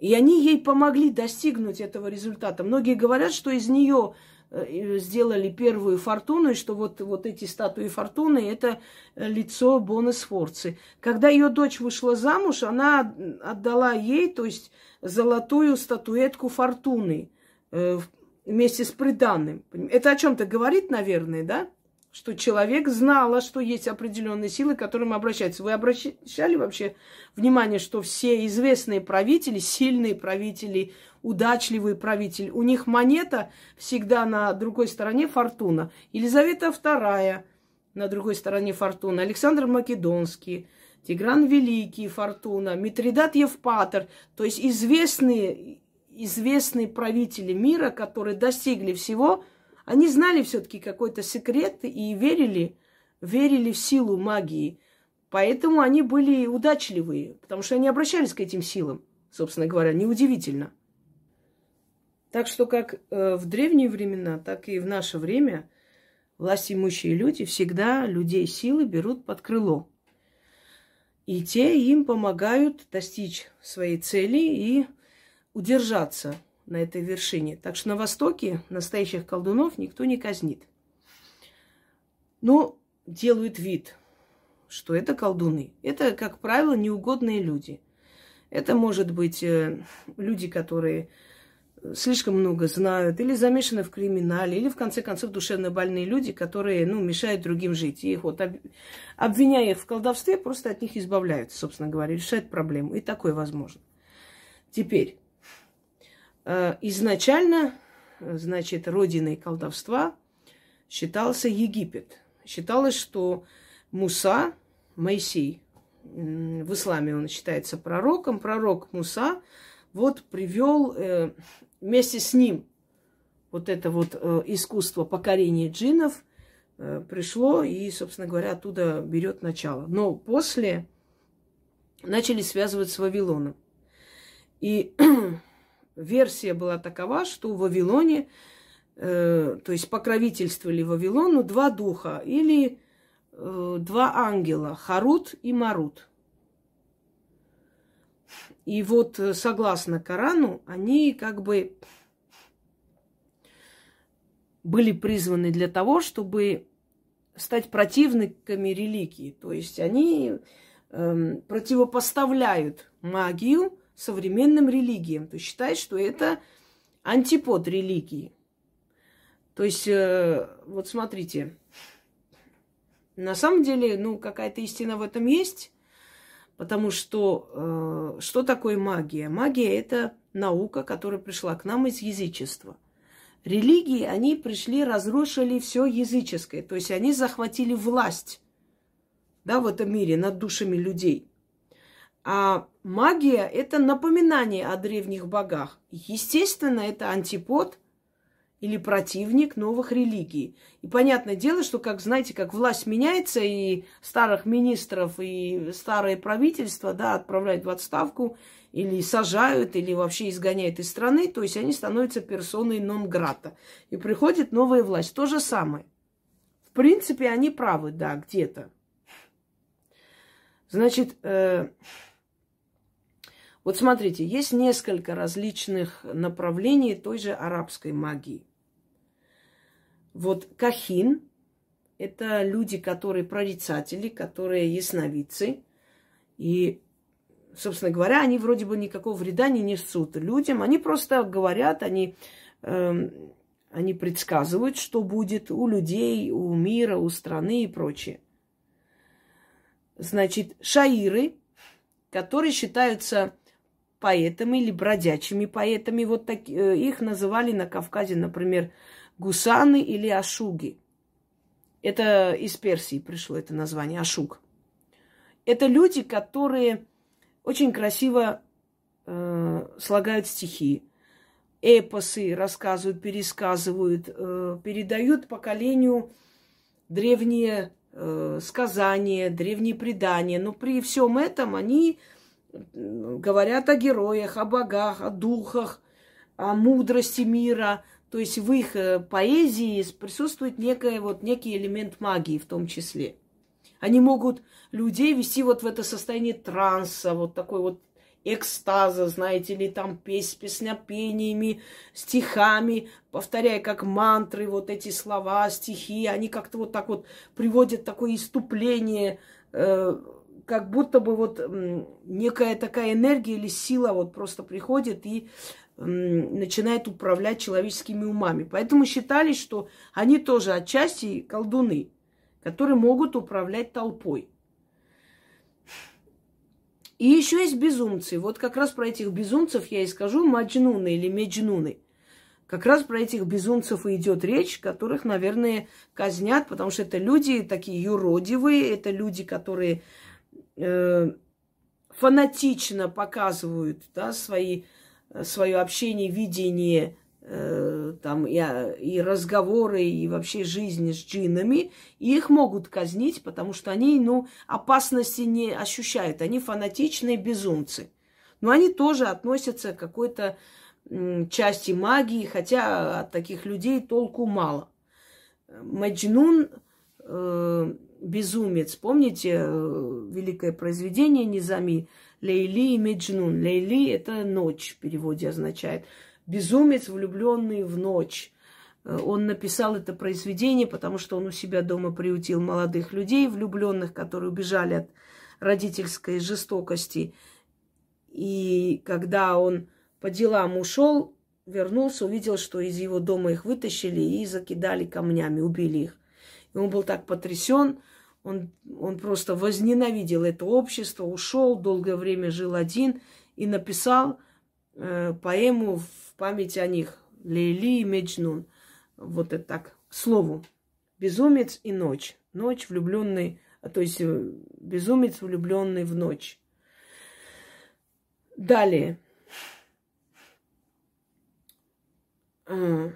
И они ей помогли достигнуть этого результата. Многие говорят, что из нее сделали первую фортуну, и что вот, вот эти статуи фортуны – это лицо Бона Сфорцы. Когда ее дочь вышла замуж, она отдала ей, то есть золотую статуэтку фортуны э, вместе с приданным. Это о чем-то говорит, наверное, да? что человек знала, что есть определенные силы, к которым обращаются. Вы обращали вообще внимание, что все известные правители, сильные правители, удачливые правители, у них монета всегда на другой стороне фортуна. Елизавета II на другой стороне фортуна, Александр Македонский, Тигран Великий, фортуна, Митридат Евпатор, то есть известные, известные правители мира, которые достигли всего – они знали все-таки какой-то секрет и верили, верили в силу магии. Поэтому они были удачливые, потому что они обращались к этим силам, собственно говоря, неудивительно. Так что как э, в древние времена, так и в наше время власть имущие люди всегда людей силы берут под крыло. И те им помогают достичь своей цели и удержаться на этой вершине. Так что на Востоке настоящих колдунов никто не казнит. Но делают вид, что это колдуны. Это, как правило, неугодные люди. Это может быть э, люди, которые слишком много знают, или замешаны в криминале, или, в конце концов, душевно больные люди, которые, ну, мешают другим жить. И их вот, обвиняя их в колдовстве, просто от них избавляются, собственно говоря, решают проблему. И такое возможно. Теперь, Э, изначально, значит, родиной колдовства считался Египет. Считалось, что Муса, Моисей, в исламе он считается пророком, пророк Муса, вот привел э, вместе с ним вот это вот э, искусство покорения джинов пришло и, собственно говоря, оттуда берет начало. Но после начали связывать с Вавилоном. И версия была такова, что в Вавилоне, э, то есть покровительствовали Вавилону два духа или э, два ангела, Харут и Марут. И вот э, согласно Корану, они как бы были призваны для того, чтобы стать противниками религии. То есть они эм, противопоставляют магию современным религиям. То есть считают, что это антипод религии. То есть, э, вот смотрите, на самом деле, ну, какая-то истина в этом есть, потому что э, что такое магия? Магия – это наука, которая пришла к нам из язычества – Религии, они пришли, разрушили все языческое. То есть они захватили власть да, в этом мире над душами людей. А магия – это напоминание о древних богах. Естественно, это антипод или противник новых религий. И понятное дело, что, как знаете, как власть меняется, и старых министров, и старое правительство да, отправляют в отставку – или сажают, или вообще изгоняют из страны, то есть они становятся персоной нон-грата. И приходит новая власть. То же самое. В принципе, они правы, да, где-то. Значит, э, вот смотрите, есть несколько различных направлений той же арабской магии. Вот кахин – это люди, которые прорицатели, которые ясновидцы. И собственно говоря, они вроде бы никакого вреда не несут людям. Они просто говорят, они, э, они предсказывают, что будет у людей, у мира, у страны и прочее. Значит, шаиры, которые считаются поэтами или бродячими поэтами, вот так, э, их называли на Кавказе, например, гусаны или ашуги. Это из Персии пришло это название, ашуг. Это люди, которые очень красиво э, слагают стихи, эпосы рассказывают, пересказывают, э, передают поколению древние э, сказания, древние предания. Но при всем этом они говорят о героях, о богах, о духах, о мудрости мира. То есть в их э, поэзии присутствует некая, вот, некий элемент магии в том числе. Они могут людей вести вот в это состояние транса, вот такой вот экстаза, знаете ли, там песнь, песнопениями, стихами, повторяя как мантры вот эти слова, стихи, они как-то вот так вот приводят такое иступление, э, как будто бы вот некая такая энергия или сила вот просто приходит и начинает управлять человеческими умами. Поэтому считали, что они тоже отчасти колдуны которые могут управлять толпой. И еще есть безумцы. Вот как раз про этих безумцев я и скажу, маджнуны или меджнуны. Как раз про этих безумцев и идет речь, которых, наверное, казнят, потому что это люди такие юродивые, это люди, которые э, фанатично показывают да, свои, свое общение, видение Э, там и, и разговоры, и вообще жизнь с джинами, и их могут казнить, потому что они, ну, опасности не ощущают. Они фанатичные безумцы. Но они тоже относятся к какой-то части магии, хотя от таких людей толку мало. Маджнун э, безумец. Помните э, великое произведение Низами Лейли и Меджнун? Лейли – это ночь в переводе означает – безумец, влюбленный в ночь. Э, он написал это произведение, потому что он у себя дома приутил молодых людей, влюбленных, которые убежали от родительской жестокости. И когда он по делам ушел, вернулся, увидел, что из его дома их вытащили и закидали камнями, убили их. И он был так потрясен, он, он просто возненавидел это общество, ушел, долгое время жил один и написал э, поэму в память о них. Лейли и Меджнун. Вот это так, к слову. Безумец и ночь. Ночь влюбленный, то есть э, безумец, влюбленный в ночь. Далее. А.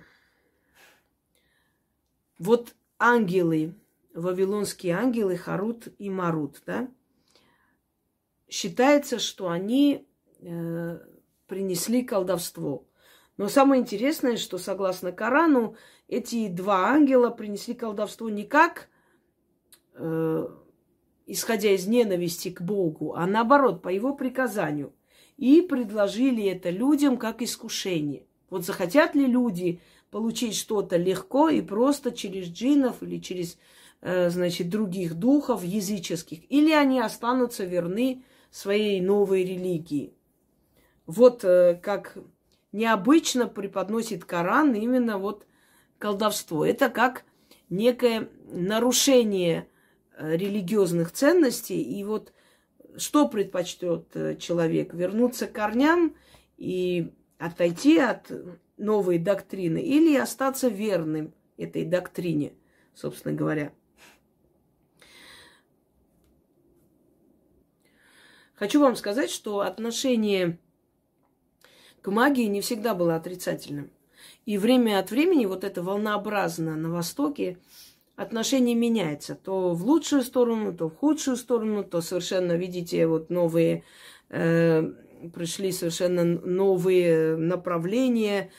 Вот ангелы, вавилонские ангелы Харут и Марут, да, считается, что они э, принесли колдовство. Но самое интересное, что согласно Корану, эти два ангела принесли колдовство не как э, исходя из ненависти к Богу, а наоборот, по его приказанию. и предложили это людям как искушение. Вот захотят ли люди получить что-то легко и просто через джинов или через, значит, других духов языческих, или они останутся верны своей новой религии. Вот э, как необычно преподносит Коран именно вот колдовство. Это как некое нарушение э, религиозных ценностей. И вот что предпочтет э, человек? Вернуться к корням и отойти от новой доктрины или остаться верным этой доктрине, собственно говоря. Хочу вам сказать, что отношение к магии не всегда было отрицательным. И время от времени вот это волнообразно на Востоке отношение меняется. То в лучшую сторону, то в худшую сторону, то совершенно, видите, вот новые, э, пришли совершенно новые направления,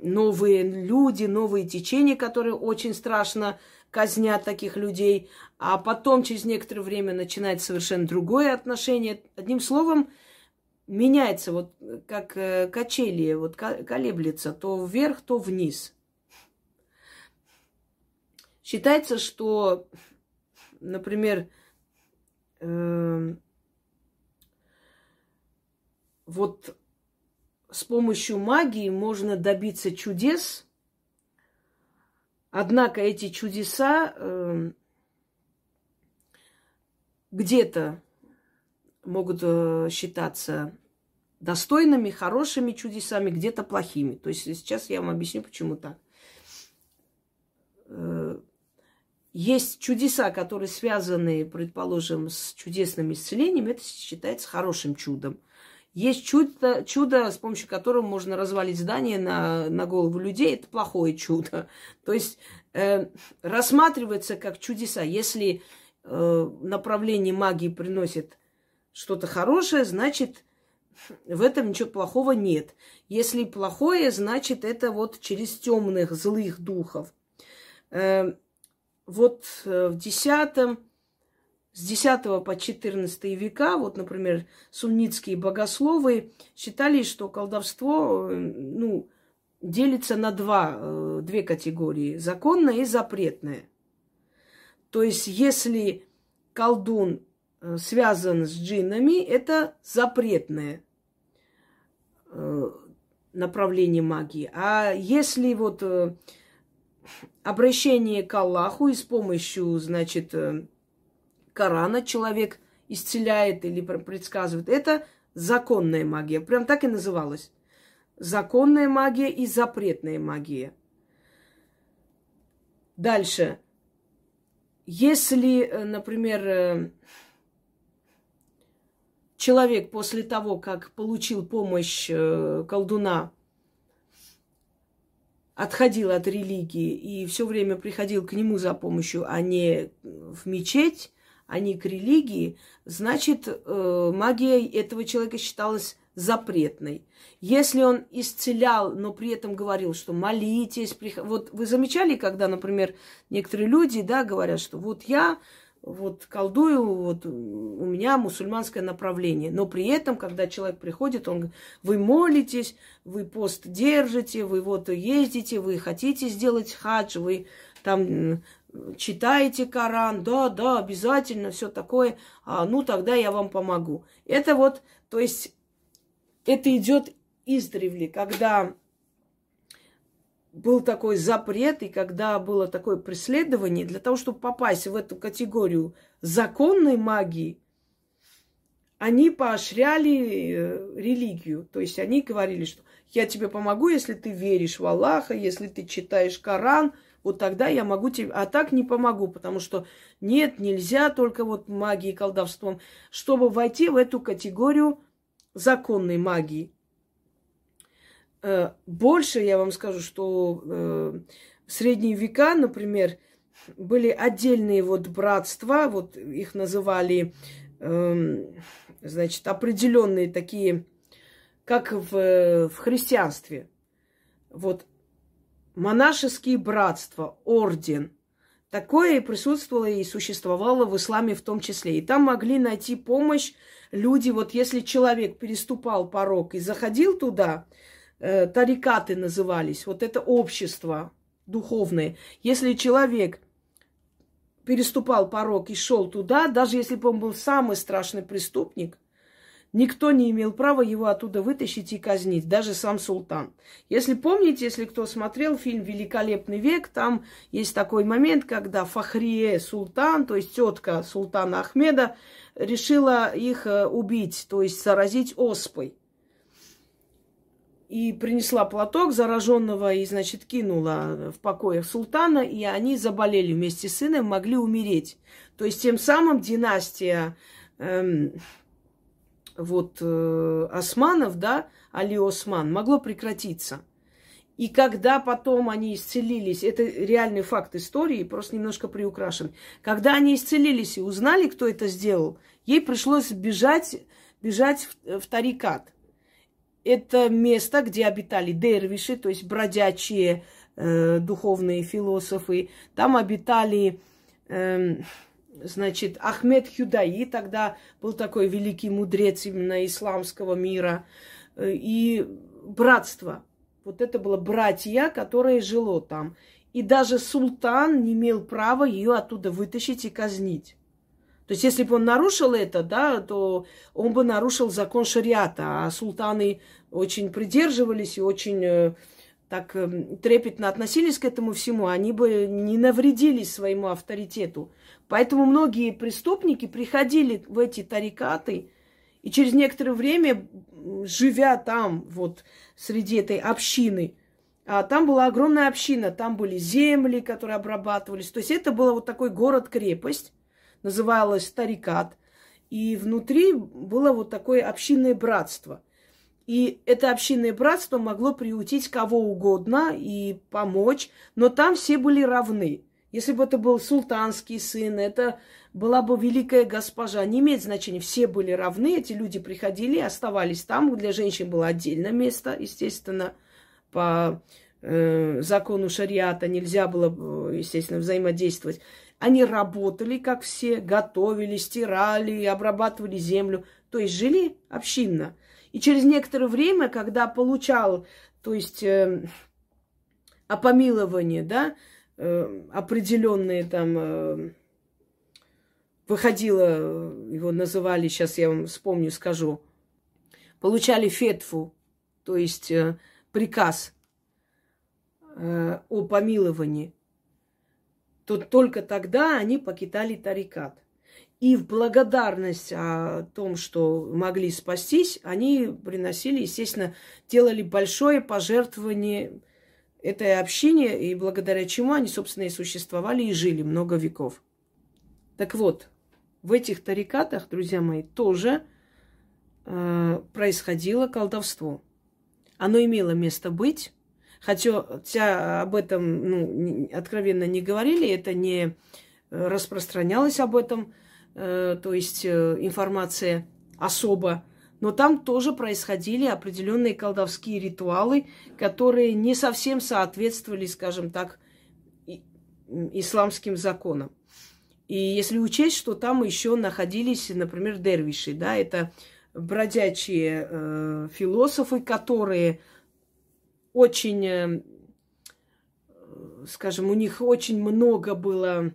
новые люди, новые течения, которые очень страшно казнят таких людей, а потом через некоторое время начинает совершенно другое отношение. Одним словом, меняется, вот как э, качели, вот колеблется то вверх, то вниз. Считается, что, например, э, вот с помощью магии можно добиться чудес, однако эти чудеса э, где-то могут э, считаться достойными, хорошими чудесами, где-то плохими. То есть сейчас я вам объясню, почему так. Э, есть чудеса, которые связаны, предположим, с чудесным исцелением, это считается хорошим чудом. Есть чудо, чудо, с помощью которого можно развалить здание на, на голову людей, это плохое чудо. То есть э, рассматривается как чудеса. Если э, направление магии приносит что-то хорошее, значит, в этом ничего плохого нет. Если плохое, значит, это вот через темных злых духов. Э, вот э, в десятом, с 10 по 14 века, вот, например, суннитские богословы считали, что колдовство, э, ну, делится на два, две категории – законное и запретное. То есть, если колдун Э, связан с джиннами, это запретное э, направление магии. А если вот э, обращение к Аллаху и с помощью, значит, Корана человек исцеляет или предсказывает, это законная магия. Прям так и называлась. Законная магия и запретная магия. Дальше. Если, например, человек после того, как получил помощь э, колдуна, отходил от религии и все время приходил к нему за помощью, а не в мечеть, а не к религии, значит, э, магия этого человека считалась запретной. Если он исцелял, но при этом говорил, что молитесь, прих... вот вы замечали, когда, например, некоторые люди, да, говорят, что вот я вот колдую, вот у меня мусульманское направление. Но при этом, когда человек приходит, он говорит, вы молитесь, вы пост держите, вы вот ездите, вы хотите сделать хадж, вы там читаете Коран, да, да, обязательно, все такое, а, ну тогда я вам помогу. Это вот, то есть, это идет издревле, когда был такой запрет, и когда было такое преследование, для того, чтобы попасть в эту категорию законной магии, они поощряли э, религию. То есть они говорили, что я тебе помогу, если ты веришь в Аллаха, если ты читаешь Коран, вот тогда я могу тебе, а так не помогу, потому что нет, нельзя только вот магией, колдовством, чтобы войти в эту категорию законной магии. Э, больше я вам скажу, что э, в средние века, например, были отдельные вот братства, вот их называли, эм, значит, определенные такие, как в, в христианстве. Вот монашеские братства, орден. Такое присутствовало и существовало в исламе в том числе. И там могли найти помощь люди, вот если человек переступал порог и заходил туда, э, тарикаты назывались, вот это общество духовное. Если человек переступал порог и шел туда, даже если бы он был самый страшный преступник, Никто не имел права его оттуда вытащить и казнить, даже сам султан. Если помните, если кто смотрел фильм «Великолепный век», там есть такой момент, когда Фахрие султан, то есть тетка султана Ахмеда, решила их э, убить, то есть заразить оспой. И принесла платок зараженного и, значит, кинула в покоях султана, и они заболели вместе с сыном, могли умереть. То есть тем самым династия эм, вот э, османов, да, Али Осман, могло прекратиться. И когда потом они исцелились, это реальный факт истории, просто немножко приукрашен. Когда они исцелились и узнали, кто это сделал, ей пришлось бежать, бежать в, в Тарикат. Это место, где обитали дервиши, то есть бродячие э, духовные философы. Там обитали э, значит, Ахмед Хюдаи, тогда был такой великий мудрец именно исламского мира, э, и братство. Вот это было братья, которое жило там. И даже султан не имел права ее оттуда вытащить и казнить. То есть, если бы он нарушил это, да, то он бы нарушил закон шариата, а султаны очень придерживались и очень э, так э, трепетно относились к этому всему, они бы не навредили своему авторитету. Поэтому многие преступники приходили в эти тарикаты, и через некоторое время, живя там, вот среди этой общины, а там была огромная община, там были земли, которые обрабатывались. То есть это был вот такой город-крепость, называлась Тарикат. И внутри было вот такое общинное братство. И это общинное братство могло приутить кого угодно и помочь, но там все были равны. Если бы это был султанский сын, это была бы великая госпожа. Не имеет значения, все были равны, эти люди приходили и оставались там. Для женщин было отдельное место, естественно, по э, закону шариата нельзя было, э, естественно, взаимодействовать. Они работали, как все, готовили, стирали, обрабатывали землю, то есть жили общинно. И через некоторое время, когда получал, то есть э, опомилование, да, э, определенные там э, выходило, его называли, сейчас я вам вспомню, скажу, получали фетфу, то есть э, приказ э, о помиловании, то только тогда они покидали тарикат. И в благодарность о том, что могли спастись, они приносили, естественно, делали большое пожертвование этой общине, и благодаря чему они, собственно, и существовали и жили много веков. Так вот, в этих тарикатах, друзья мои, тоже э, происходило колдовство. Оно имело место быть, хотя, об этом ну, откровенно не говорили, это не распространялось об этом, э, то есть э, информация особо но там тоже происходили определенные колдовские ритуалы, которые не совсем соответствовали, скажем так, исламским законам. И если учесть, что там еще находились, например, дервиши, да, это бродячие э, философы, которые очень, э, скажем, у них очень много было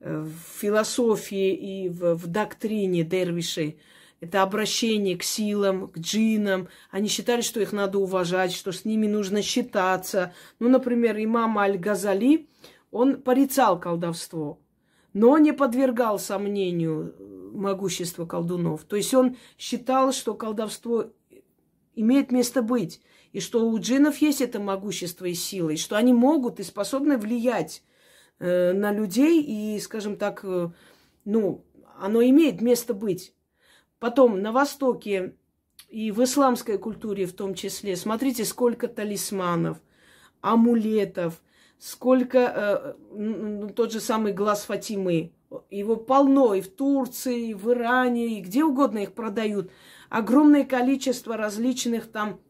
э, в философии и в, в доктрине дервишей это обращение к силам, к джинам. Они считали, что их надо уважать, что с ними нужно считаться. Ну, например, имам Аль-Газали, он порицал колдовство, но не подвергал сомнению могущество колдунов. То есть он считал, что колдовство имеет место быть, и что у джинов есть это могущество и сила, и что они могут и способны влиять э, на людей, и, скажем так, э, ну, оно имеет место быть. Потом на Востоке и в исламской культуре в том числе, смотрите, сколько талисманов, амулетов, сколько э, тот же самый глаз Фатимы. Его полно и в Турции, и в Иране, и где угодно их продают. Огромное количество различных там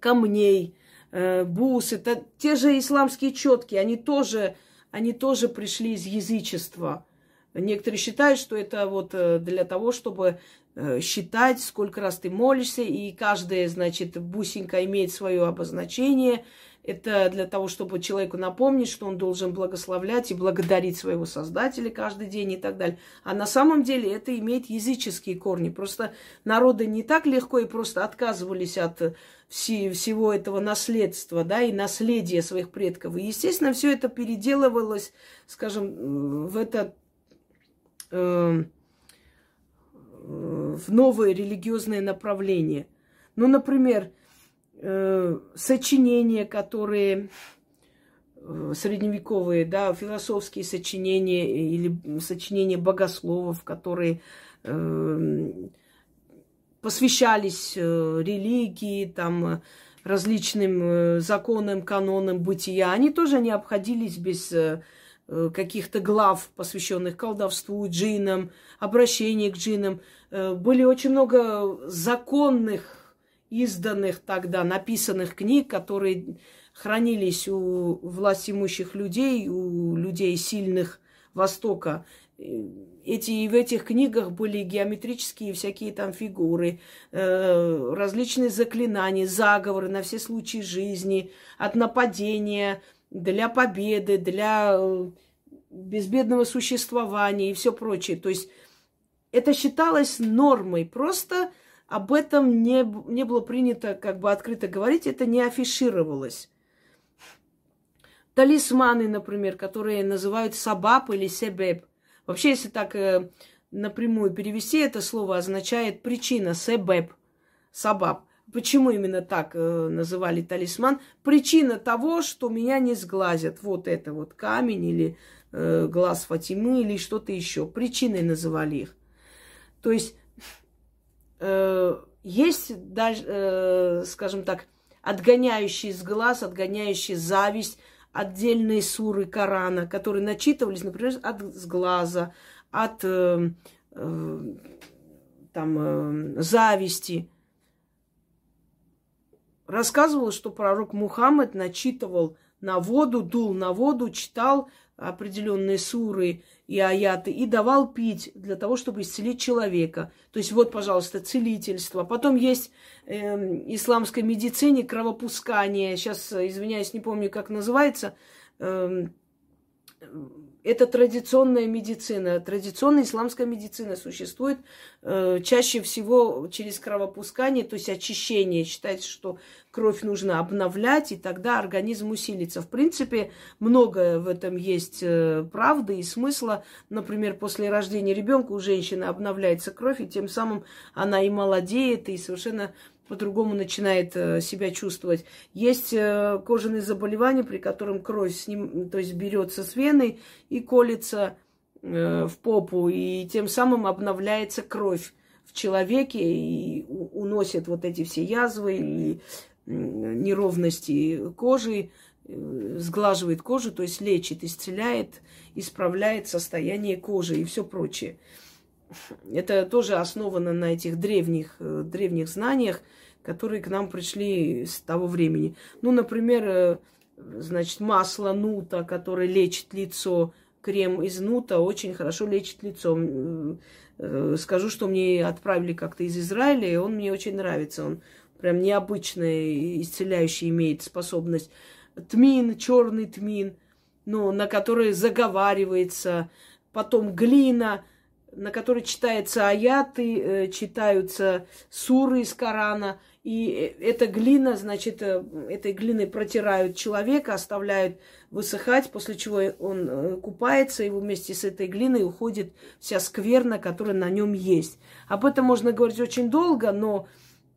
камней, э, бус. Это те же исламские четки, они тоже они тоже пришли из язычества. Некоторые считают, что это вот э, для того, чтобы э, считать, сколько раз ты молишься, и каждая, значит, бусинка имеет свое обозначение – это для того, чтобы человеку напомнить, что он должен благословлять и благодарить своего Создателя каждый день и так далее. А на самом деле это имеет языческие корни. Просто народы не так легко и просто отказывались от всего этого наследства, да, и наследия своих предков. И, естественно, все это переделывалось, скажем, в это э, в новое религиозное направление. Ну, например, э, сочинения, которые э, средневековые, да, философские сочинения или сочинения богословов, которые э, посвящались религии, там, различным э, законам, канонам бытия, они тоже не обходились без э каких-то глав, посвященных колдовству, джинам, обращению к джинам. Э, были очень много законных изданных тогда, написанных книг, которые хранились у власть имущих людей, у людей сильных Востока. Эти, и в этих книгах были геометрические всякие там фигуры, э, различные заклинания, заговоры на все случаи жизни, от нападения, для победы, для э, безбедного существования и все прочее. То есть это считалось нормой. Просто об этом не, не было принято как бы открыто говорить, это не афишировалось. Талисманы, например, которые называют сабаб или себеб. Вообще, если так э, напрямую перевести, это слово означает причина, себеб, сабаб. Почему именно так э, называли талисман? Причина того, что меня не сглазят. Вот это вот камень или э, глаз Фатимы или что-то еще. Причиной называли их. То есть э, есть даже, э, скажем так, отгоняющие с глаз, отгоняющие зависть, отдельные суры Корана, которые начитывались, например, от сглаза, от э, э, там, э, зависти. Рассказывалось, что пророк Мухаммед начитывал на воду, дул на воду, читал определенные суры и аяты и давал пить для того, чтобы исцелить человека. То есть вот, пожалуйста, целительство. Потом есть э, исламской медицине кровопускание. Сейчас, извиняюсь, не помню, как называется. Э, это традиционная медицина. Традиционная исламская медицина существует э, чаще всего через кровопускание, то есть очищение. Считается, что кровь нужно обновлять, и тогда организм усилится. В принципе, многое в этом есть э, правды и смысла. Например, после рождения ребенка у женщины обновляется кровь, и тем самым она и молодеет, и совершенно по-другому начинает э, себя чувствовать. Есть э, кожаные заболевания, при котором кровь с ним, то есть берется с вены и колется э, в попу, и тем самым обновляется кровь в человеке и уносит вот эти все язвы и неровности кожи, сглаживает кожу, то есть лечит, исцеляет, исправляет состояние кожи и все прочее. Это тоже основано на этих древних, э, древних знаниях, которые к нам пришли с того времени. Ну, например, э, значит, масло нута, которое лечит лицо, крем из нута очень хорошо лечит лицо. Э, скажу, что мне отправили как-то из Израиля, и он мне очень нравится. Он прям необычный, исцеляющий имеет способность. Тмин, черный тмин, ну, на который заговаривается. Потом глина – на которой читаются аяты, э, читаются суры из Корана. И э, эта глина, значит, э, этой глиной протирают человека, оставляют высыхать, после чего он купается, и вместе с этой глиной уходит вся скверна, которая на нем есть. Об этом можно говорить очень долго, но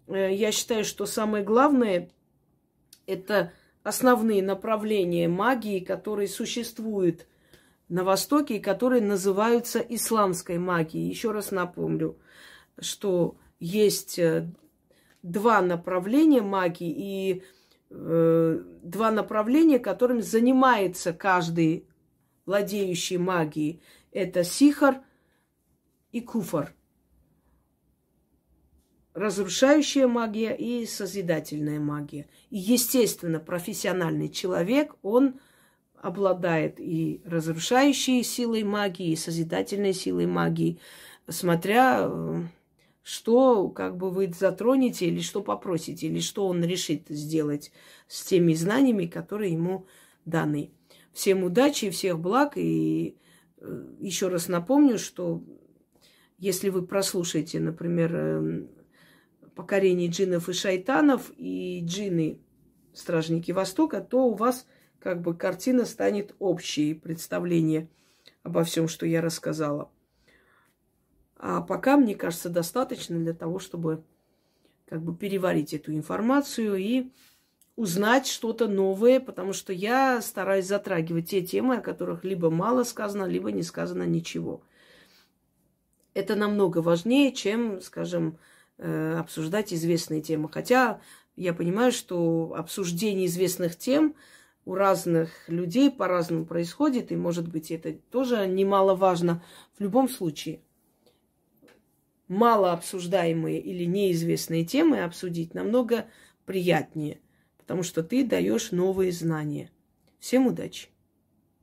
я считаю, что самое главное – это основные направления магии, которые существуют – на Востоке, которые называются исламской магией. Еще раз напомню, что есть э, два направления магии и э, два направления, которыми занимается каждый владеющий магией. Это сихар и куфар. Разрушающая магия и созидательная магия. И, естественно, профессиональный человек, он обладает и разрушающей силой магии, и созидательной силой магии, смотря э, что как бы вы затронете или что попросите, или что он решит сделать с теми знаниями, которые ему даны. Всем удачи, всех благ. И э, еще раз напомню, что если вы прослушаете, например, эм, покорение джиннов и шайтанов и джины Стражники Востока, то у вас как бы картина станет общей, представление обо всем, что я рассказала. А пока, мне кажется, достаточно для того, чтобы как бы переварить эту информацию и узнать что-то новое, потому что я стараюсь затрагивать те темы, о которых либо мало сказано, либо не сказано ничего. Это намного важнее, чем, скажем, э, обсуждать известные темы. Хотя я понимаю, что обсуждение известных тем у разных людей по-разному происходит, и, может быть, это тоже немаловажно. В любом случае, мало обсуждаемые или неизвестные темы обсудить намного приятнее, потому что ты даешь новые знания. Всем удачи!